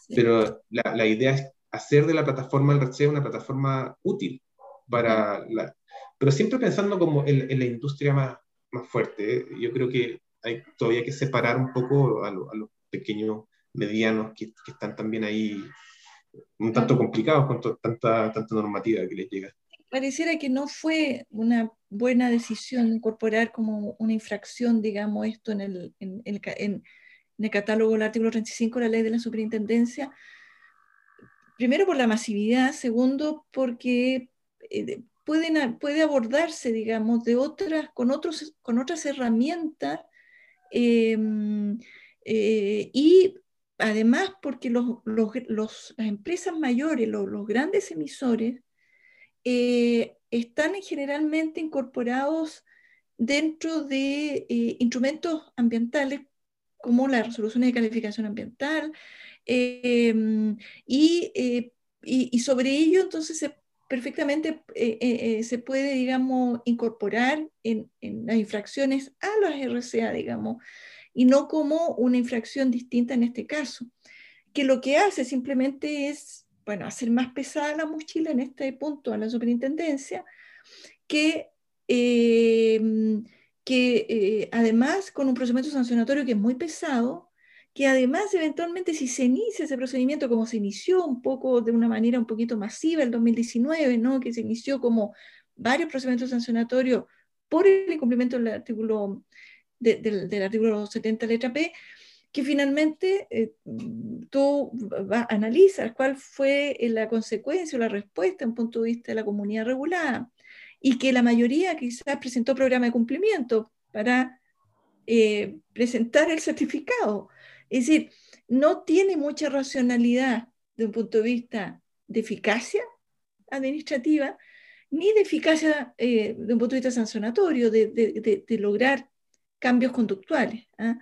[SPEAKER 4] pero la, la, idea es hacer de la plataforma del RECE una plataforma útil para la... Pero siempre pensando como en, en la industria más, más fuerte. ¿eh? Yo creo que hay todavía que separar un poco a, los pequeños, medianos que, que, están también ahí un tanto complicados con tanta, tanta normativa que les llega.
[SPEAKER 3] Pareciera que no fue una buena decisión incorporar como una infracción, digamos, esto en el, en, en, en el catálogo del artículo 35 de la ley de la superintendencia. Primero por la masividad, segundo porque eh, puede abordarse, digamos, de otras, con, otros, con otras herramientas em, eh, y además porque las empresas mayores, los, grandes emisores, eh, están generalmente incorporados dentro de eh, instrumentos ambientales como la resolución de calificación ambiental, em, y, y, sobre ello entonces perfectamente eh, eh, eh, se puede, digamos, incorporar en, las infracciones a las RCA, digamos, y no como una infracción distinta en este caso, que lo que hace simplemente es, bueno, hacer más pesada la mochila en este punto a la superintendencia, que, que además con un procedimiento sancionatorio que es muy pesado, que además eventualmente si se inicia ese procedimiento como se inició un poco de una manera un poquito masiva el 2019, ¿no? que se inició como varios procedimientos sancionatorios por el incumplimiento del artículo, del, artículo 70 letra P, que finalmente eh, tú analizas cuál fue la consecuencia o la respuesta en punto de vista de la comunidad regulada y que la mayoría quizás presentó programa de cumplimiento para eh, presentar el certificado. Es decir, no tiene mucha racionalidad de un punto de vista de eficacia administrativa, ni de eficacia eh, de un punto de vista sancionatorio, de, lograr cambios conductuales. ¿ah?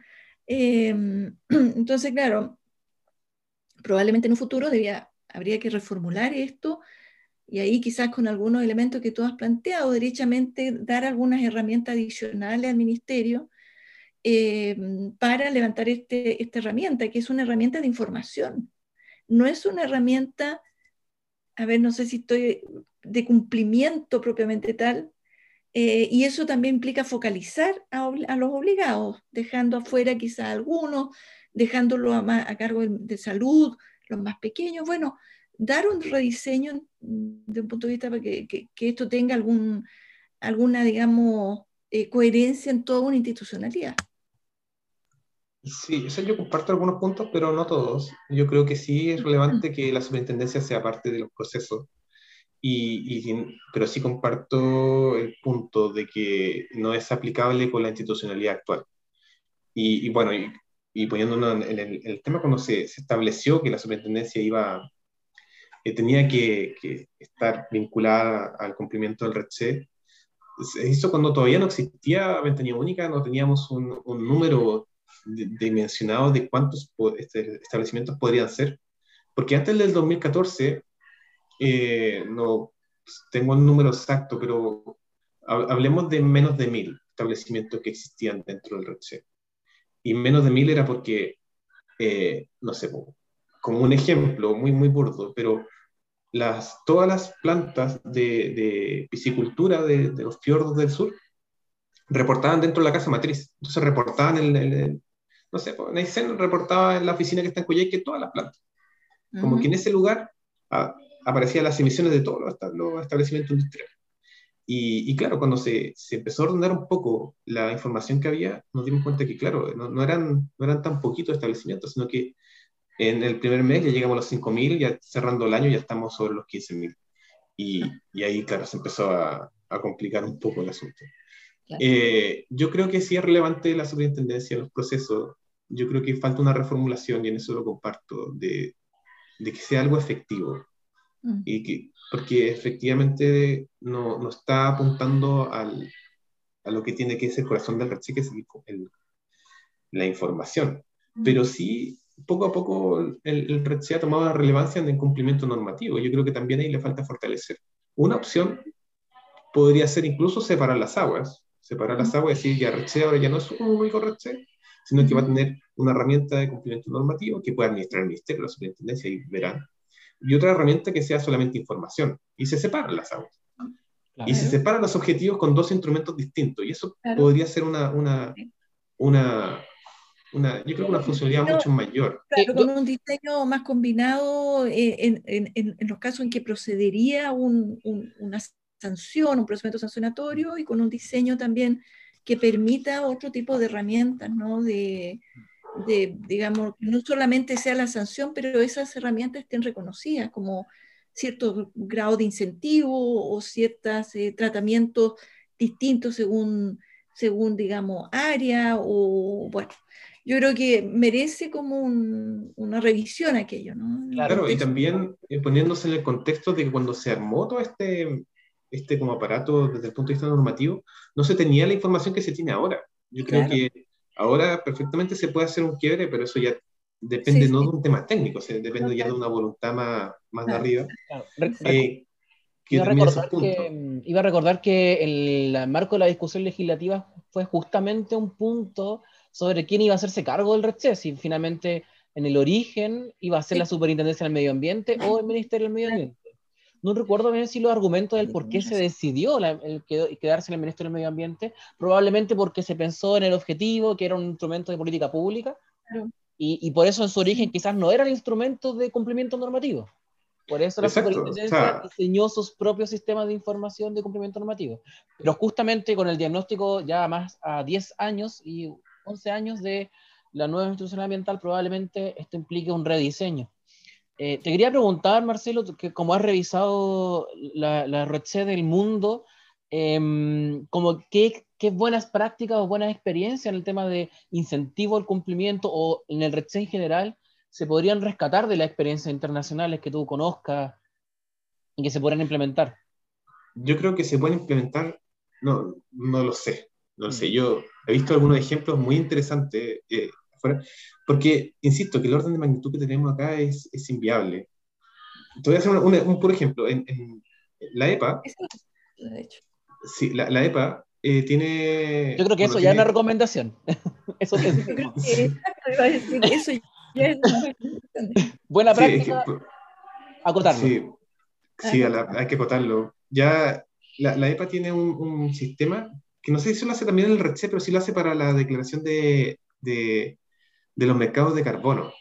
[SPEAKER 3] Em, [clears throat] entonces, claro, probablemente en un futuro habría que reformular esto y ahí quizás con algunos elementos que tú has planteado, derechamente dar algunas herramientas adicionales al ministerio eh, para levantar este, esta herramienta, que es una herramienta de información. No es una herramienta, a ver, no sé si estoy de cumplimiento propiamente tal, eh, y eso también implica focalizar a, los obligados, dejando afuera quizá algunos, dejándolo a, cargo de, salud, los más pequeños. Bueno, dar un rediseño de un punto de vista para que, que, esto tenga algún, alguna, digamos, eh, coherencia en toda una institucionalidad.
[SPEAKER 4] Sí, eso yo comparto algunos puntos, pero no todos. Yo creo que sí es relevante que la superintendencia sea parte de los procesos, y, pero sí comparto el punto de que no es aplicable con la institucionalidad actual. Y, bueno, y, y poniéndonos en el, tema cuando se, estableció que la superintendencia iba, eh, tenía que, estar vinculada al cumplimiento del RECHE, se hizo cuando todavía no existía ventanilla única, no teníamos un, número dimensionado de cuántos este, establecimientos podrían ser, porque antes del 2014, eh, no tengo el número exacto, pero hablemos de menos de mil establecimientos que existían dentro del RECHE. Y menos de mil era porque, eh, no sé, como un ejemplo muy, muy burdo, pero las, todas las plantas de, piscicultura de, los fiordos del sur reportaban dentro de la casa matriz. Entonces reportaban en el, no sé, Neisen reportaba en la oficina que está en que todas las plantas. Como que en ese lugar ah, aparecían las emisiones de todos los establecimientos industriales. Y, claro, cuando se, se, empezó a ordenar un poco la información que había, nos dimos cuenta que, claro, no, no eran, no eran tan poquitos establecimientos, sino que en el primer mes ya llegamos a los 5.000, ya cerrando el año ya estamos sobre los 15.000. Y, y ahí, claro, se empezó a, a complicar un poco el asunto. Eh, yo creo que sí es relevante la superintendencia en los procesos. Yo creo que falta una reformulación, y en eso lo comparto, de, de que sea algo efectivo. Mm. Y que, porque efectivamente no, no está apuntando al, a lo que tiene que ser el corazón del RECHE, que es el, la información. Mm. Pero sí, poco a poco el, el RECHE ha tomado relevancia en el cumplimiento normativo. Yo creo que también ahí le falta fortalecer. Una opción podría ser incluso separar las aguas, separar las aguas y decir, ya RECHE ahora ya no es un único RECHE, sino que va a tener una herramienta de cumplimiento normativo que puede administrar el Ministerio, la Superintendencia y verán y otra herramienta que sea solamente información. Y se separan las aguas. Y se separan los objetivos con dos instrumentos distintos. Y eso podría ser una, una, una, una, yo creo que una funcionalidad mucho mayor.
[SPEAKER 3] Claro, con un diseño más combinado eh, en, en, en, los casos en que procedería un, una sanción, un procedimiento sancionatorio, y con un diseño también que permita otro tipo de herramientas, ¿no? De, de, digamos, no solamente sea la sanción, pero esas herramientas estén reconocidas como cierto grado de incentivo o ciertos eh, tratamientos distintos según, según, digamos, área o, bueno, yo creo que merece como una revisión aquello, ¿no?
[SPEAKER 4] Claro, y también eh, poniéndose en el contexto de que cuando se armó todo este, este como aparato desde el punto de vista normativo, no se tenía la información que se tiene ahora. Yo creo que Ahora perfectamente se puede hacer un quiebre, pero eso ya depende no de un tema técnico, depende ya de una voluntad más, más de arriba.
[SPEAKER 2] Eh, iba, a recordar que, iba, a recordar que, el marco de la discusión legislativa fue justamente un punto sobre quién iba a hacerse cargo del RECHE, si finalmente en el origen iba a ser la Superintendencia del Medio Ambiente o el Ministerio del Medio Ambiente no recuerdo bien si los argumentos del por qué se decidió el quedarse en el Ministerio del Medio Ambiente, probablemente porque se pensó en el objetivo, que era un instrumento de política pública, y, por eso en su origen quizás no era el instrumento de cumplimiento normativo. Por eso la superintendencia diseñó sus propios sistemas de información de cumplimiento normativo. Pero justamente con el diagnóstico ya más a 10 años y 11 años de la nueva institución ambiental, probablemente esto implique un rediseño. Eh, te quería preguntar, Marcelo, que como has revisado la, la red del mundo, em, como qué, qué, buenas prácticas o buenas experiencias en el tema de incentivo al cumplimiento o en el red en general se podrían rescatar de las experiencias internacionales que tú conozcas y que se podrían implementar.
[SPEAKER 4] Yo creo que se pueden implementar, no, no lo sé, no lo sé. Mm. Yo he visto algunos ejemplos muy interesantes. Eh, porque, insisto, que el orden de magnitud que tenemos acá es, es inviable. Te voy a hacer un, por ejemplo. En, la EPA, sí, la, la EPA eh, tiene...
[SPEAKER 2] Yo creo que eso ya es una recomendación. eso, es,
[SPEAKER 3] eso ya es
[SPEAKER 2] Buena práctica. acotarlo.
[SPEAKER 4] Sí, sí hay que acotarlo. Ya la, la EPA tiene un, un, sistema que no sé si lo hace también el RECHE, pero sí lo hace para la declaración de, de, de los mercados de carbono.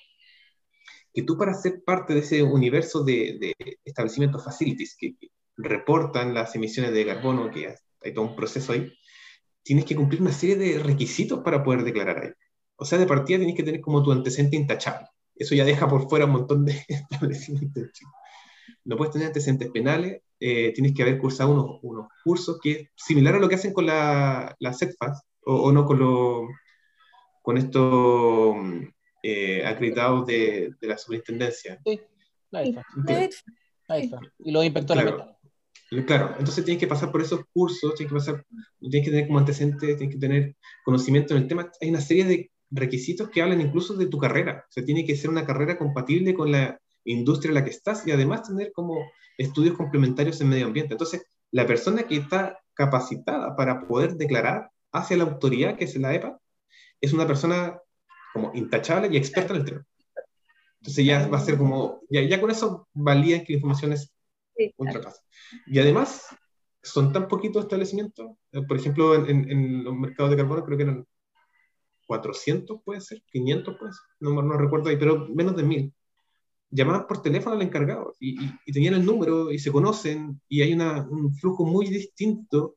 [SPEAKER 4] Que tú para ser parte de ese universo de, de establecimientos facilities que, reportan las emisiones de carbono, que hay todo un proceso ahí, tienes que cumplir una serie de requisitos para poder declarar ahí. O sea, de partida tienes que tener como tu antecedente intachable. Eso ya deja por fuera un montón de [laughs] establecimientos. No puedes tener antecedentes penales, eh, tienes que haber cursado unos, unos, cursos que, similar a lo que hacen con la, la CETFAS, o, o no con los con estos eh, acreditados de, de, la superintendencia.
[SPEAKER 2] Sí, ahí está. Ahí está. Y los inspectores
[SPEAKER 4] claro. Claro, entonces tienes que pasar por esos cursos, tienes que, pasar, tienes que tener como antecedentes, tienes que tener conocimiento en el tema. Hay una serie de requisitos que hablan incluso de tu carrera. O sea, tiene que ser una carrera compatible con la industria en la que estás y además tener como estudios complementarios en medio ambiente. Entonces, la persona que está capacitada para poder declarar hacia la autoridad, que es la EPA, es una persona como intachable y experta en el tema. Entonces ya va a ser como, ya, ya con eso valía que la información es y además, son tan poquitos establecimientos, eh, por ejemplo, en, en, los mercados de carbono creo que eran 400, puede ser, 500, pues, no, no recuerdo ahí, pero menos de 1000. Llamaban por teléfono al encargado y, y, tenían el número y se conocen y hay una, un flujo muy distinto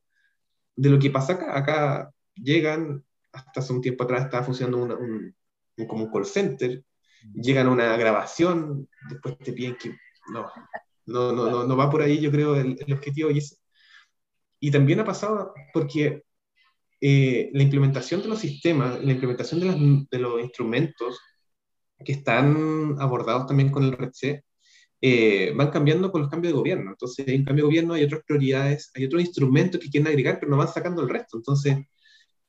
[SPEAKER 4] de lo que pasa acá. Acá llegan, hasta hace un tiempo atrás estaba funcionando un, como un call center, llegan a una grabación, después te piden que no, no, no, no, no va por ahí, yo creo, el, objetivo. Y, y también ha pasado porque eh, la implementación de los sistemas, la implementación de, las, de, los instrumentos que están abordados también con el REC, eh, van cambiando con los cambios de gobierno. Entonces, hay un cambio de gobierno, hay otras prioridades, hay otros instrumentos que quieren agregar, pero no van sacando el resto. Entonces,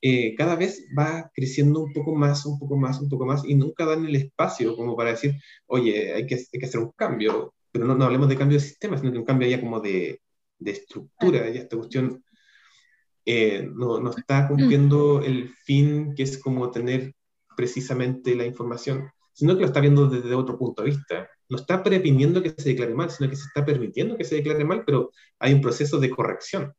[SPEAKER 4] eh, cada vez va creciendo un poco más, un poco más, un poco más, y nunca dan el espacio como para decir, oye, hay que, hay que hacer un cambio pero no, no, hablemos de cambio de sistema, sino que un cambio ya como de, de estructura, ya esta cuestión eh, no, no, está cumpliendo el fin que es como tener precisamente la información, sino que lo está viendo desde otro punto de vista. No está previniendo que se declare mal, sino que se está permitiendo que se declare mal, pero hay un proceso de corrección.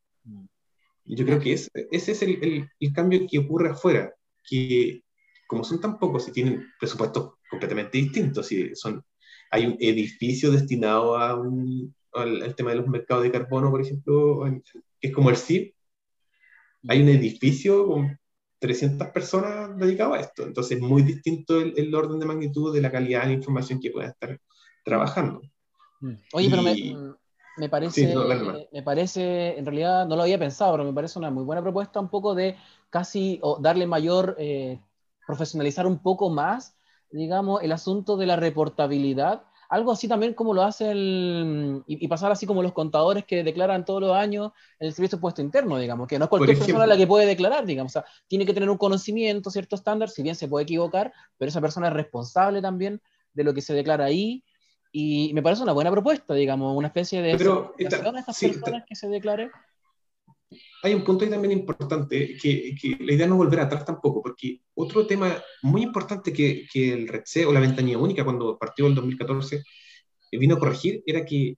[SPEAKER 4] Yo creo que ese, ese es el, el, el, cambio que ocurre afuera, que como son tan pocos y tienen presupuestos completamente distintos, y son hay un edificio destinado a un, al, tema de los mercados de carbono, por ejemplo, que es como el CIP. Hay un edificio con 300 personas dedicado a esto. Entonces es muy distinto el, el, orden de magnitud de la calidad de información que puedan estar trabajando.
[SPEAKER 2] Mm. Oye, pero me, me, parece, me parece, en realidad no lo había pensado, pero me parece una muy buena propuesta un poco de casi o darle mayor, eh, profesionalizar un poco más digamos, el asunto de la reportabilidad, algo así también como lo hace el, y, pasar así como los contadores que declaran todos los años el servicio de puesto interno, digamos, que no es cualquier persona la que puede declarar, digamos, o sea, tiene que tener un conocimiento, cierto estándar, si bien se puede equivocar, pero esa persona es responsable también de lo que se declara ahí, y me parece una buena propuesta, digamos, una especie de
[SPEAKER 4] pero,
[SPEAKER 2] a estas personas que se declare.
[SPEAKER 4] Hay un punto ahí también importante, que, que, la idea no volver atrás tampoco, porque otro tema muy importante que, que el RECE o la ventanilla única cuando partió el 2014 eh, vino a corregir era que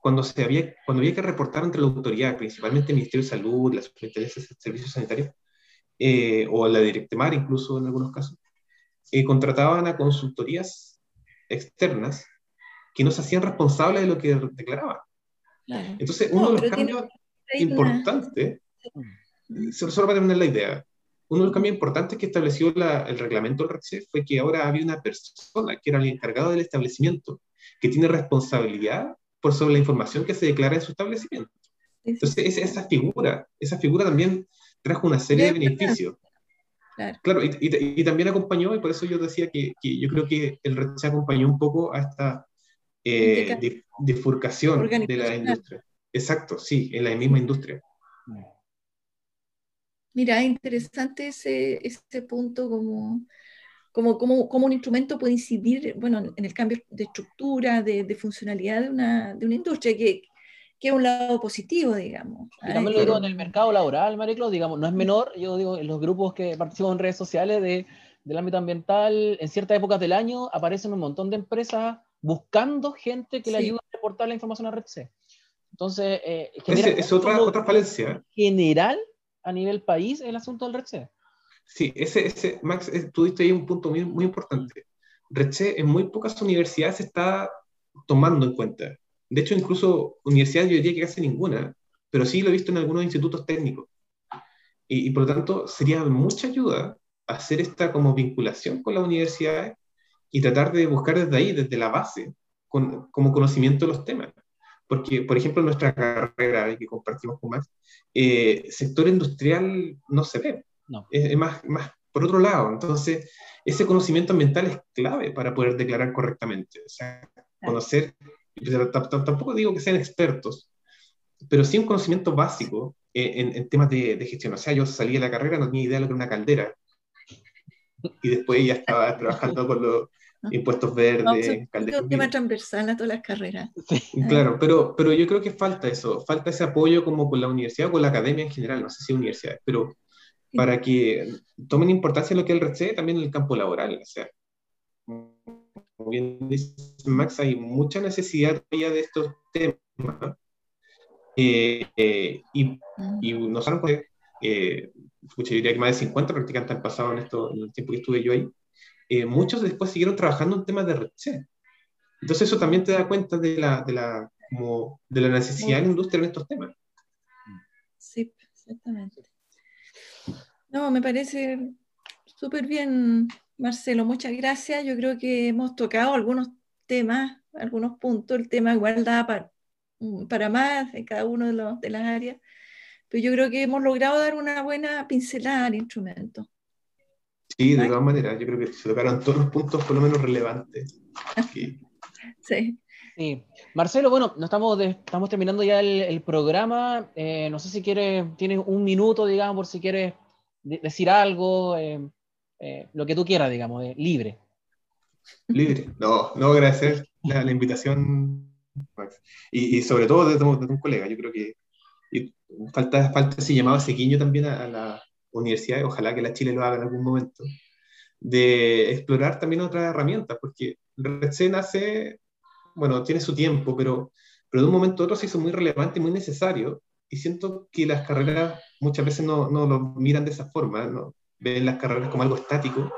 [SPEAKER 4] cuando, se había, cuando había que reportar entre la autoridad, principalmente el Ministerio de Salud, las Superintendencias de Servicios Sanitarios, eh, o la Directemar incluso en algunos casos, eh, contrataban a consultorías externas que no se hacían responsables de lo que declaraban. Entonces, uno de los cambios importante, solo para terminar la idea, uno de los cambios importantes que estableció el reglamento del RECE fue que ahora había una persona que era el encargado del establecimiento, que tiene responsabilidad por sobre la información que se declara en su establecimiento. Entonces, esa, figura, esa figura también trajo una serie de beneficios. Claro, y, y, también acompañó, y por eso yo decía que, que yo creo que el RECE acompañó un poco a esta eh, bifurcación de la industria. Exacto, sí, en la misma industria.
[SPEAKER 3] Mira, es interesante ese, ese punto como, como, como, como, un instrumento puede incidir bueno, en el cambio de estructura, de, de funcionalidad de una, de una industria, que, que es un lado positivo, digamos.
[SPEAKER 2] Y también lo digo en el mercado laboral, Mariclo, digamos, no es menor, yo digo, en los grupos que participan en redes sociales de, del ámbito ambiental, en ciertas épocas del año aparecen un montón de empresas buscando gente que le ayude a reportar la información a Red C. Entonces,
[SPEAKER 4] eh, es otra, otra falencia.
[SPEAKER 2] General a nivel país el asunto del RECE.
[SPEAKER 4] Sí, ese, ese, Max, tú diste ahí un punto muy, muy importante. RECE en muy pocas universidades se está tomando en cuenta. De hecho, incluso universidades yo diría que casi ninguna, pero sí lo he visto en algunos institutos técnicos. Y, y por lo tanto, sería mucha ayuda hacer esta como vinculación con las universidades y tratar de buscar desde ahí, desde la base, con, como conocimiento de los temas porque, por ejemplo, en nuestra carrera que compartimos con Max, eh, sector industrial no se ve. No. Es, más, más por otro lado. Entonces, ese conocimiento ambiental es clave para poder declarar correctamente. O sea, conocer, tampoco digo que sean expertos, pero sí un conocimiento básico en, temas de, gestión. O sea, yo salí de la carrera, no tenía idea de lo que era una caldera. [laughs] Y después ya estaba trabajando con los impuestos verdes.
[SPEAKER 3] No, es un tema transversal a todas las carreras.
[SPEAKER 4] Claro, pero, pero yo creo que falta eso, falta ese apoyo como con la universidad o con la academia en general, no sé si universidades, pero para que tomen importancia lo que es el RC también en el campo laboral. O sea, como bien dice Max, hay mucha necesidad de estos temas. Eh, eh, y, y nosotros, eh, yo diría que más de 50 practicantes han pasado en, esto, en el tiempo que estuve yo ahí, eh, muchos después siguieron trabajando en temas de red Entonces eso también te da cuenta de la, de la, como, de la necesidad de la industria en estos temas.
[SPEAKER 3] Sí, exactamente. No, me parece súper bien, Marcelo. Muchas gracias. Yo creo que hemos tocado algunos temas, algunos puntos. El tema igual da para, para más en cada uno de, los, de las áreas. Pero yo creo que hemos logrado dar una buena pincelada al instrumento.
[SPEAKER 4] Sí, de todas maneras, yo creo que se tocaron todos los puntos por lo menos relevantes.
[SPEAKER 3] Sí. [laughs]
[SPEAKER 2] Sí. Marcelo, bueno, no estamos, estamos terminando ya el, programa. Eh, no sé si quieres, tienes un minuto, digamos, por si quieres decir algo, eh, eh, lo que tú quieras, digamos, libre.
[SPEAKER 4] Libre. No, no agradecer la, la invitación, Max. Y, y, sobre todo de, un colega. Yo creo que falta, falta ese llamado sequiño también a la universidades, ojalá que la Chile lo haga en algún momento, de explorar también otras herramientas, porque RedC nace, bueno, tiene su tiempo, pero, pero de un momento a otro se hizo muy relevante y muy necesario, y siento que las carreras muchas veces no, no lo miran de esa forma, ¿no? ven las carreras como algo estático,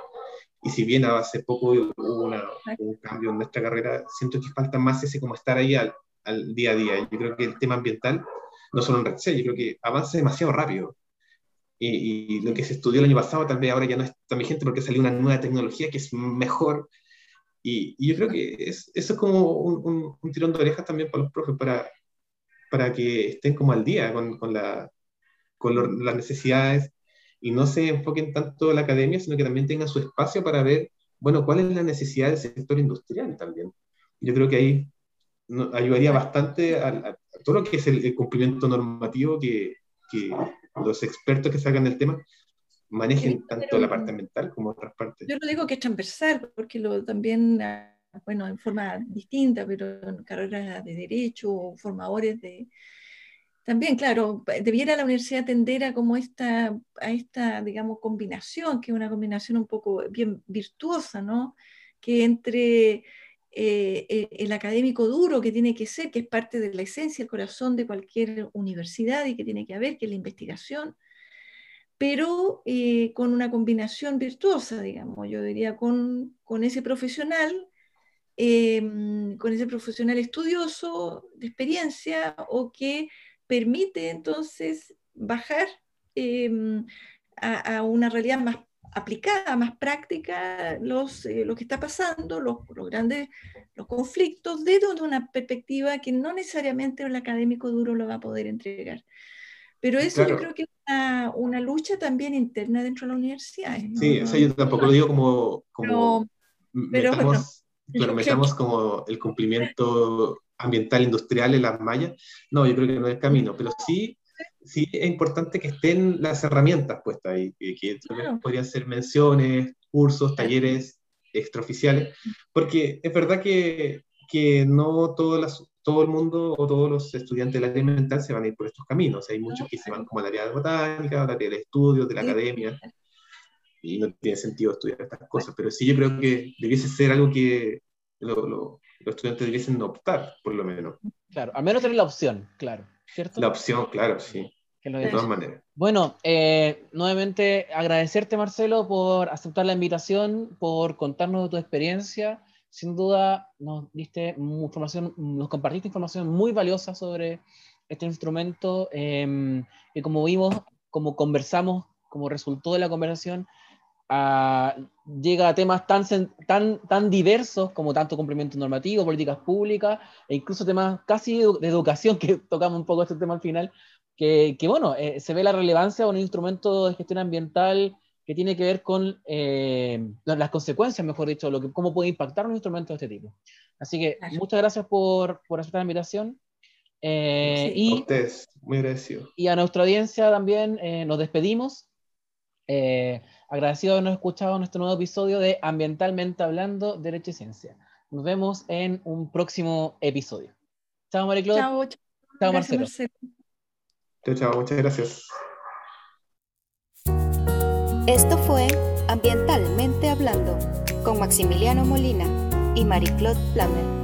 [SPEAKER 4] y si bien hace poco hubo un cambio en nuestra carrera, siento que falta más ese como estar ahí al, al día a día. Yo creo que el tema ambiental, no solo en RedC, yo creo que avanza demasiado rápido y, lo que se estudió el año pasado tal vez ahora ya no es tan vigente porque salió una nueva tecnología que es mejor. Y, yo creo que es, eso es como un, un, tirón de orejas también para los profes, para, para que estén como al día con, con, la, con las necesidades y no se enfoquen tanto en la academia, sino que también tengan su espacio para ver, bueno, cuál es la necesidad del sector industrial también. Yo creo que ahí ayudaría bastante a, todo lo que es el, cumplimiento normativo que, que los expertos que salgan del tema manejen tanto la parte mental como otras partes.
[SPEAKER 3] Yo no digo que es transversal, porque lo, también, ah, bueno, en forma distinta, pero en carreras de derecho, formadores de... También, claro, debiera la universidad tender a como esta, a esta, digamos, combinación, que es una combinación un poco bien virtuosa, ¿no? Que entre eh, eh, el académico duro que tiene que ser, que es parte de la esencia, el corazón de cualquier universidad y que tiene que haber, que es la investigación, pero eh, con una combinación virtuosa, digamos, yo diría, con, con ese profesional, em, con ese profesional estudioso, de experiencia, o que permite entonces bajar em, a, a, una realidad más aplicada, más práctica, los, eh, lo que está pasando, los, los, grandes los conflictos, desde una perspectiva que no necesariamente el académico duro lo va a poder entregar. Pero eso yo creo que es una, una, lucha también interna dentro de la universidad.
[SPEAKER 4] Sí, o yo tampoco lo digo como... como pero, metamos, bueno, metamos como el cumplimiento ambiental industrial en las mallas. No, yo creo que no es el camino, pero sí sí es importante que estén las herramientas puestas ahí, que, podrían ser menciones, cursos, talleres extraoficiales, porque es verdad que, que no todo, las, todo el mundo o todos los estudiantes del área mental se van a ir por estos caminos. Hay muchos que se van como al área de botánica, al área de estudios, de la academia, y no tiene sentido estudiar estas cosas, pero sí yo creo que debiese ser algo que los estudiantes debiesen optar, por lo menos.
[SPEAKER 2] Claro, al menos tener la opción, claro.
[SPEAKER 4] La opción, claro, sí. de todas maneras.
[SPEAKER 2] Bueno, eh, nuevamente agradecerte, Marcelo, por aceptar la invitación, por contarnos de tu experiencia. Sin duda nos diste información, nos compartiste información muy valiosa sobre este instrumento eh, y como vimos, como conversamos, como resultó de la conversación, llega a temas tan, tan, tan diversos como tanto cumplimiento normativo, políticas públicas, e incluso temas casi de educación, [laughs] que tocamos un poco este tema al final, que, que bueno, eh, se ve la relevancia de un instrumento de gestión ambiental que tiene que ver con eh, las consecuencias, mejor dicho, lo que, cómo puede impactar un instrumento de este tipo. Así que muchas gracias por, por aceptar la invitación.
[SPEAKER 4] Eh, y, a ustedes, muy agradecido.
[SPEAKER 2] Y a nuestra audiencia también eh, nos despedimos. Eh, agradecido de habernos escuchado en este nuevo episodio de Ambientalmente Hablando, Derecho y Ciencia. Nos vemos en un próximo episodio. Chao, Mariclot.
[SPEAKER 3] Chao, chao.
[SPEAKER 2] Marcelo.
[SPEAKER 4] Chao, chao. Muchas gracias.
[SPEAKER 1] Esto fue Ambientalmente Hablando con Maximiliano Molina y Marie-Claude Plamer.